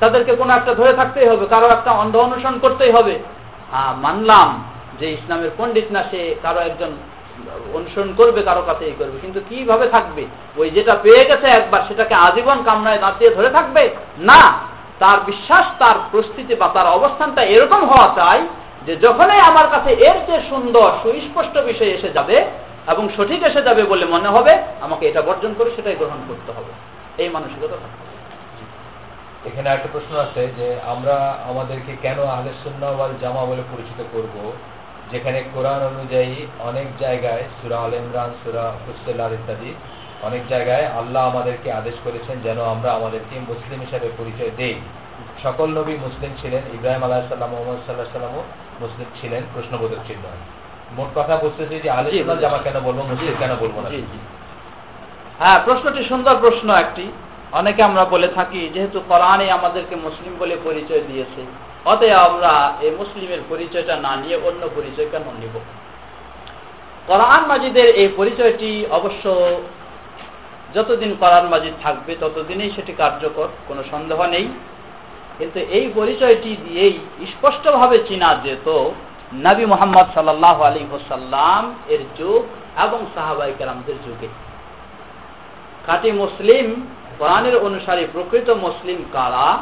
তাদেরকে কোনো একটা ধরে থাকতেই হবে, কারও একটা অন্ধ অনুসরণ করতেই হবে। হ্যাঁ মানলাম যে ইসলামের পণ্ডিত না সে কারও একজন অনুসরণ করবে, কারও কাছে এই করবে। কিন্তু কীভাবে থাকবে? ওই যেটা পেয়ে গেছে একবার, সেটাকে আজীবন কামনায় দাঁত দিয়ে ধরে থাকবে? না। তার বিশ্বাস, তার প্রস্তুতি বা তার অবস্থানটা এরকম হওয়া চাই যে যখনই আমার কাছে এর যে সুন্দর, সুস্পষ্ট বিষয় এসে যাবে এবং সঠিক এসে যাবে বলে মনে হবে, আমাকে এটা বর্জন করে সেটাই গ্রহণ করতে হবে। এই মানসিকতা এখানে একটা প্রশ্ন আছে যে, আমরা আমাদেরকে কেন আহলে সুন্নাহ ওয়াল জামা বলে পরিচিত করব? যেখানে কোরআন অনুযায়ী অনেক জায়গায়, সুরা আল ইমরান, সুরা ফুসেলার ইত্যাদি, অনেক জায়গায় আল্লাহ আমাদেরকে আদেশ করেছেন যেন আমরা আমাদেরকে মুসলিম হিসাবে পরিচয় দেই। সকল নবী মুসলিম ছিলেন, ইব্রাহিম আলাহ সাল্লাম মোহাম্মদ সাল্লাহ সাল্লামও মুসলিম ছিলেন, প্রশ্নবোধক চিহ্ন। মোট কথা বুঝতেছি যে জামা কেন বলব মুসলিম কেন বলব না। হ্যাঁ প্রশ্নটি সুন্দর প্রশ্ন একটি। অনেকে আমরা বলে থাকি যেহেতু কোরআনে আমাদেরকে মুসলিম বলে পরিচয় দিয়েছে অতএব আমরা এই মুসলিমের পরিচয়টা না নিয়ে অন্য পরিচয় কেন নিব। কোরআন মাজিদের এই পরিচয়টি অবশ্য যতদিন কোরআন মাজিদ থাকবে ততদিনই সেটি কার্যকর কোনো সন্দেহ নেই। কিন্তু এই পরিচয়টি দিয়েই স্পষ্টভাবে চিনা যেত নবী মোহাম্মদ সাল্লাহ আলী হোসাল্লাম এর যুগ এবং সাহাবাই কেরামদের যুগে। খাঁটি মুসলিম কোরআনের অনুসারী প্রকৃত মুসলিম কারা?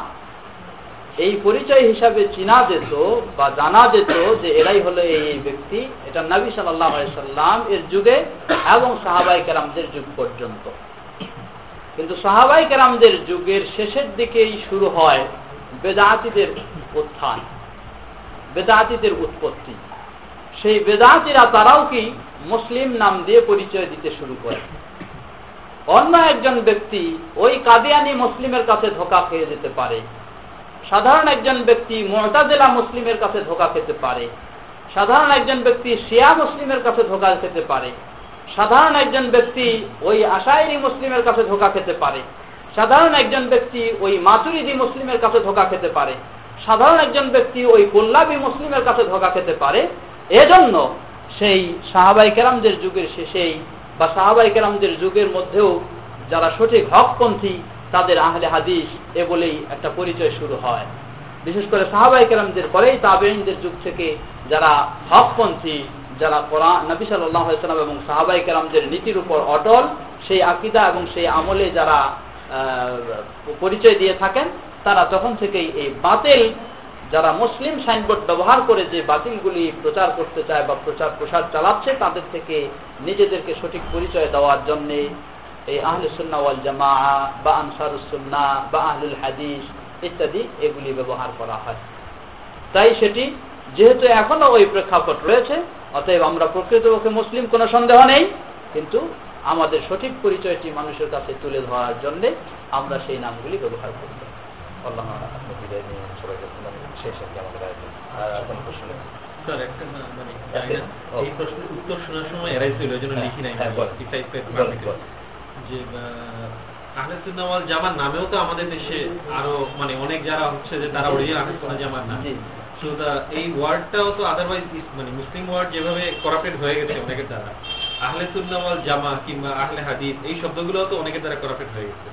এই পরিচয় হিসাবে চিনা যেত বা জানা যেত যে এরাই হলো এই এই ব্যক্তি, এটা নবী সাল্লাহ সাল্লাম এর যুগে এবং সাহাবাই কেরামদের যুগ পর্যন্ত। কিন্তু সাহাবাই কেরামদের যুগের শেষের দিকেই শুরু হয় বেদাতিদের উত্থান। বেদাতিদের উৎপত্তি। সেই বেদাতিরা তারাও কি মুসলিম নাম দিয়ে পরিচয় দিতে শুরু করে? অন্য একজন ব্যক্তি ওই কাদিয়ানি মুসলিমের কাছে ধোকা খেয়ে যেতে পারে। সাধারণ একজন ব্যক্তি মোহতাজেলা মুসলিমের কাছে ধোকা খেতে পারে। সাধারণ একজন ব্যক্তি শিয়া মুসলিমের কাছে ধোকা খেতে পারে। সাধারণ একজন ব্যক্তি ওই আশায়রি মুসলিমের কাছে ধোকা খেতে পারে। সাধারণ একজন ব্যক্তি ওই মাতুরিদি মুসলিমের কাছে ধোকা খেতে পারে। সাধারণ একজন ব্যক্তি ওই কোল্লাবি মুসলিমের কাছে ধোকা খেতে পারে, এজন্য সেই সাহাবাই কেরামদের যুগের শেষেই বা সাহাবাই কেরামদের যুগের মধ্যেও যারা সঠিক হকপন্থী, তাদের আহলে হাদিস এ বলেই একটা পরিচয় শুরু হয়। বিশেষ করে সাহাবাই কেরামদের পরেই তাবেইনদের যুগ থেকে যারা হকপন্থী, যারা কোরআন, নবী সাল্লাম এবং সাহাবাই কেরামদের নীতির উপর অটল, সেই আকিদা এবং সেই আমলে যারা পরিচয় দিয়ে থাকেন তারা তখন থেকেই এই বাতিল, যারা মুসলিম সাইনবোর্ড ব্যবহার করে যে বাতিলগুলি প্রচার করতে চায় বা প্রচার প্রসার চালাচ্ছে, তাদের থেকে নিজেদেরকে সঠিক পরিচয় দেওয়ার জন্যে এই আহলে সুন্নাওয়াল জামা বা আনসারুসুন্না বা আহলুল হাদিস ইত্যাদি এগুলি ব্যবহার করা হয়। তাই সেটি যেহেতু এখনও ওই প্রেক্ষাপট রয়েছে, অতএব আমরা প্রকৃতপক্ষে মুসলিম কোনো সন্দেহ নেই, কিন্তু আমাদের সঠিক পরিচয়টি মানুষের কাছে তুলে ধরার জন্যে আমরা সেই নামগুলি ব্যবহার করব এই উত্তর শোনার সময় এরাই ছিল জামার নামেও তো আমাদের দেশে আরও মানে অনেক যারা হচ্ছে যে তারা অরিজিনাল আহলে সুন্নাহ জামার। এই ওয়ার্ডটাও তো আদারওয়াইজ মানে মুসলিম ওয়ার্ড যেভাবে করাপ্টেড হয়ে গেছে অনেকের দ্বারা আহলে সুন্নাহ জামা কিংবা আহলে হাদিস এই শব্দগুলো তো অনেকের দ্বারা করাপ্টেড হয়ে গেছে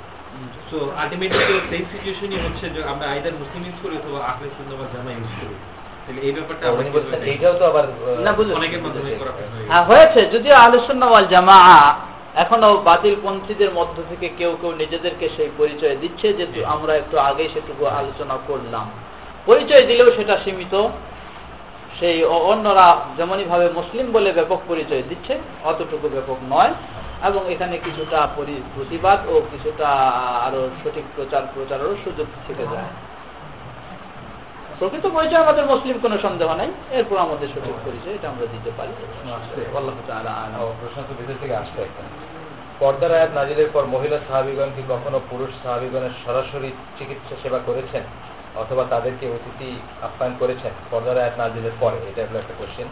সো আলটিমেটলি তো সেই সিচুয়েশনই হচ্ছে যে আমরা আইদার মুসলিম ইউজ করি অথবা আহলে সুন্নাহ ওয়াল জামা ইউজ করি। তাহলে এই ব্যাপারটা আমরা উনি বলছেন এইটাও তো আবার না, বুঝলাম। অনেকের মাধ্যমে করাপ্টেড হয়ে হ্যাঁ। হয়েছে। যদিও আলোচনা ওয়াল জামা এখনও বাতিল পন্থীদের মধ্য থেকে কেউ কেউ নিজেদেরকে সেই পরিচয় দিচ্ছে যে আমরা একটু আগে সেটুকু আলোচনা করলাম। পরিচয় দিলেও সেটা সীমিত। সেই অন্যরা যেমনই ভাবে মুসলিম বলে ব্যাপক পরিচয় দিচ্ছে অতটুকু ব্যাপক নয়। এবং এখানে কিছুটা প্রতিবাদ ও কিছুটা আরও সঠিক প্রচার প্রচারেরও সুযোগ থেকে যায়। প্রকৃত পরিচয় আমাদের মুসলিম কোনো সন্দেহ নাই। এরপর আমাদের সঠিক পরিচয় এটা আমরা দিতে পারি। প্রশ্ন তো ভিতর থেকে আসছে পর্দার আয়াত নাজিলের পর মহিলা সাহাবিগণ কি কখনো পুরুষ সাহাবিগণের সরাসরি চিকিৎসা সেবা করেছেন? অথবা তাদেরকে অতিথি আপ্যায়ন করেছেন? পর্দার আয়াত নাজিলের পরে। এটা হলো একটা কোশ্চেন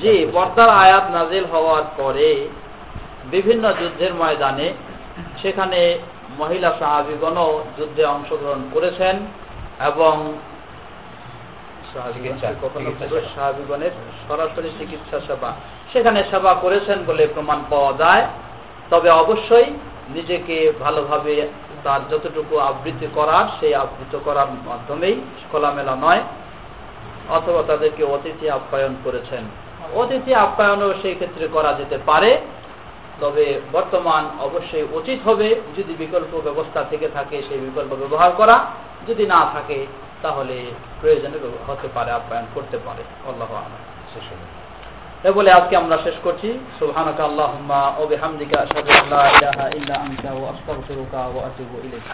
জি পর্দার আয়াত নাজিল হওয়ার পরে বিভিন্ন যুদ্ধের ময়দানে সেখানে মহিলা সাহাবিগণও যুদ্ধে অংশগ্রহণ করেছেন এবং সাহাবীগণ সাহাবিগণের সরাসরি চিকিৎসা সেবা। সেখানে সেবা করেছেন বলে প্রমাণ পাওয়া যায়। তবে অবশ্যই নিজেকে ভালোভাবে তার যতটুকু আবৃত্তি করার সেই আবৃত্তি করার মাধ্যমেই খোলামেলা নয় অথবা তাদেরকে অতিথি আপ্যায়ন করেছেন। অতিথি আপ্যায়নও সেই ক্ষেত্রে করা যেতে পারে। তবে বর্তমান অবশ্যই উচিত হবে যদি বিকল্প ব্যবস্থা থেকে থাকে সেই বিকল্প ব্যবহার করা। যদি না থাকে তাহলে প্রয়োজনে হতে পারে আপ্যায়ন করতে পারে। আল্লাহ শেষ হলো এ বলে আজকে আমরা শেষ করছি। সুবহানাকা আল্লাহুম্মা ওয়া বিহামদিকা আশহাদু আন ইলাহা ইল্লা আনতা ওয়া আস্তাগফিরুকা ওয়া আতুবু ইলাইক।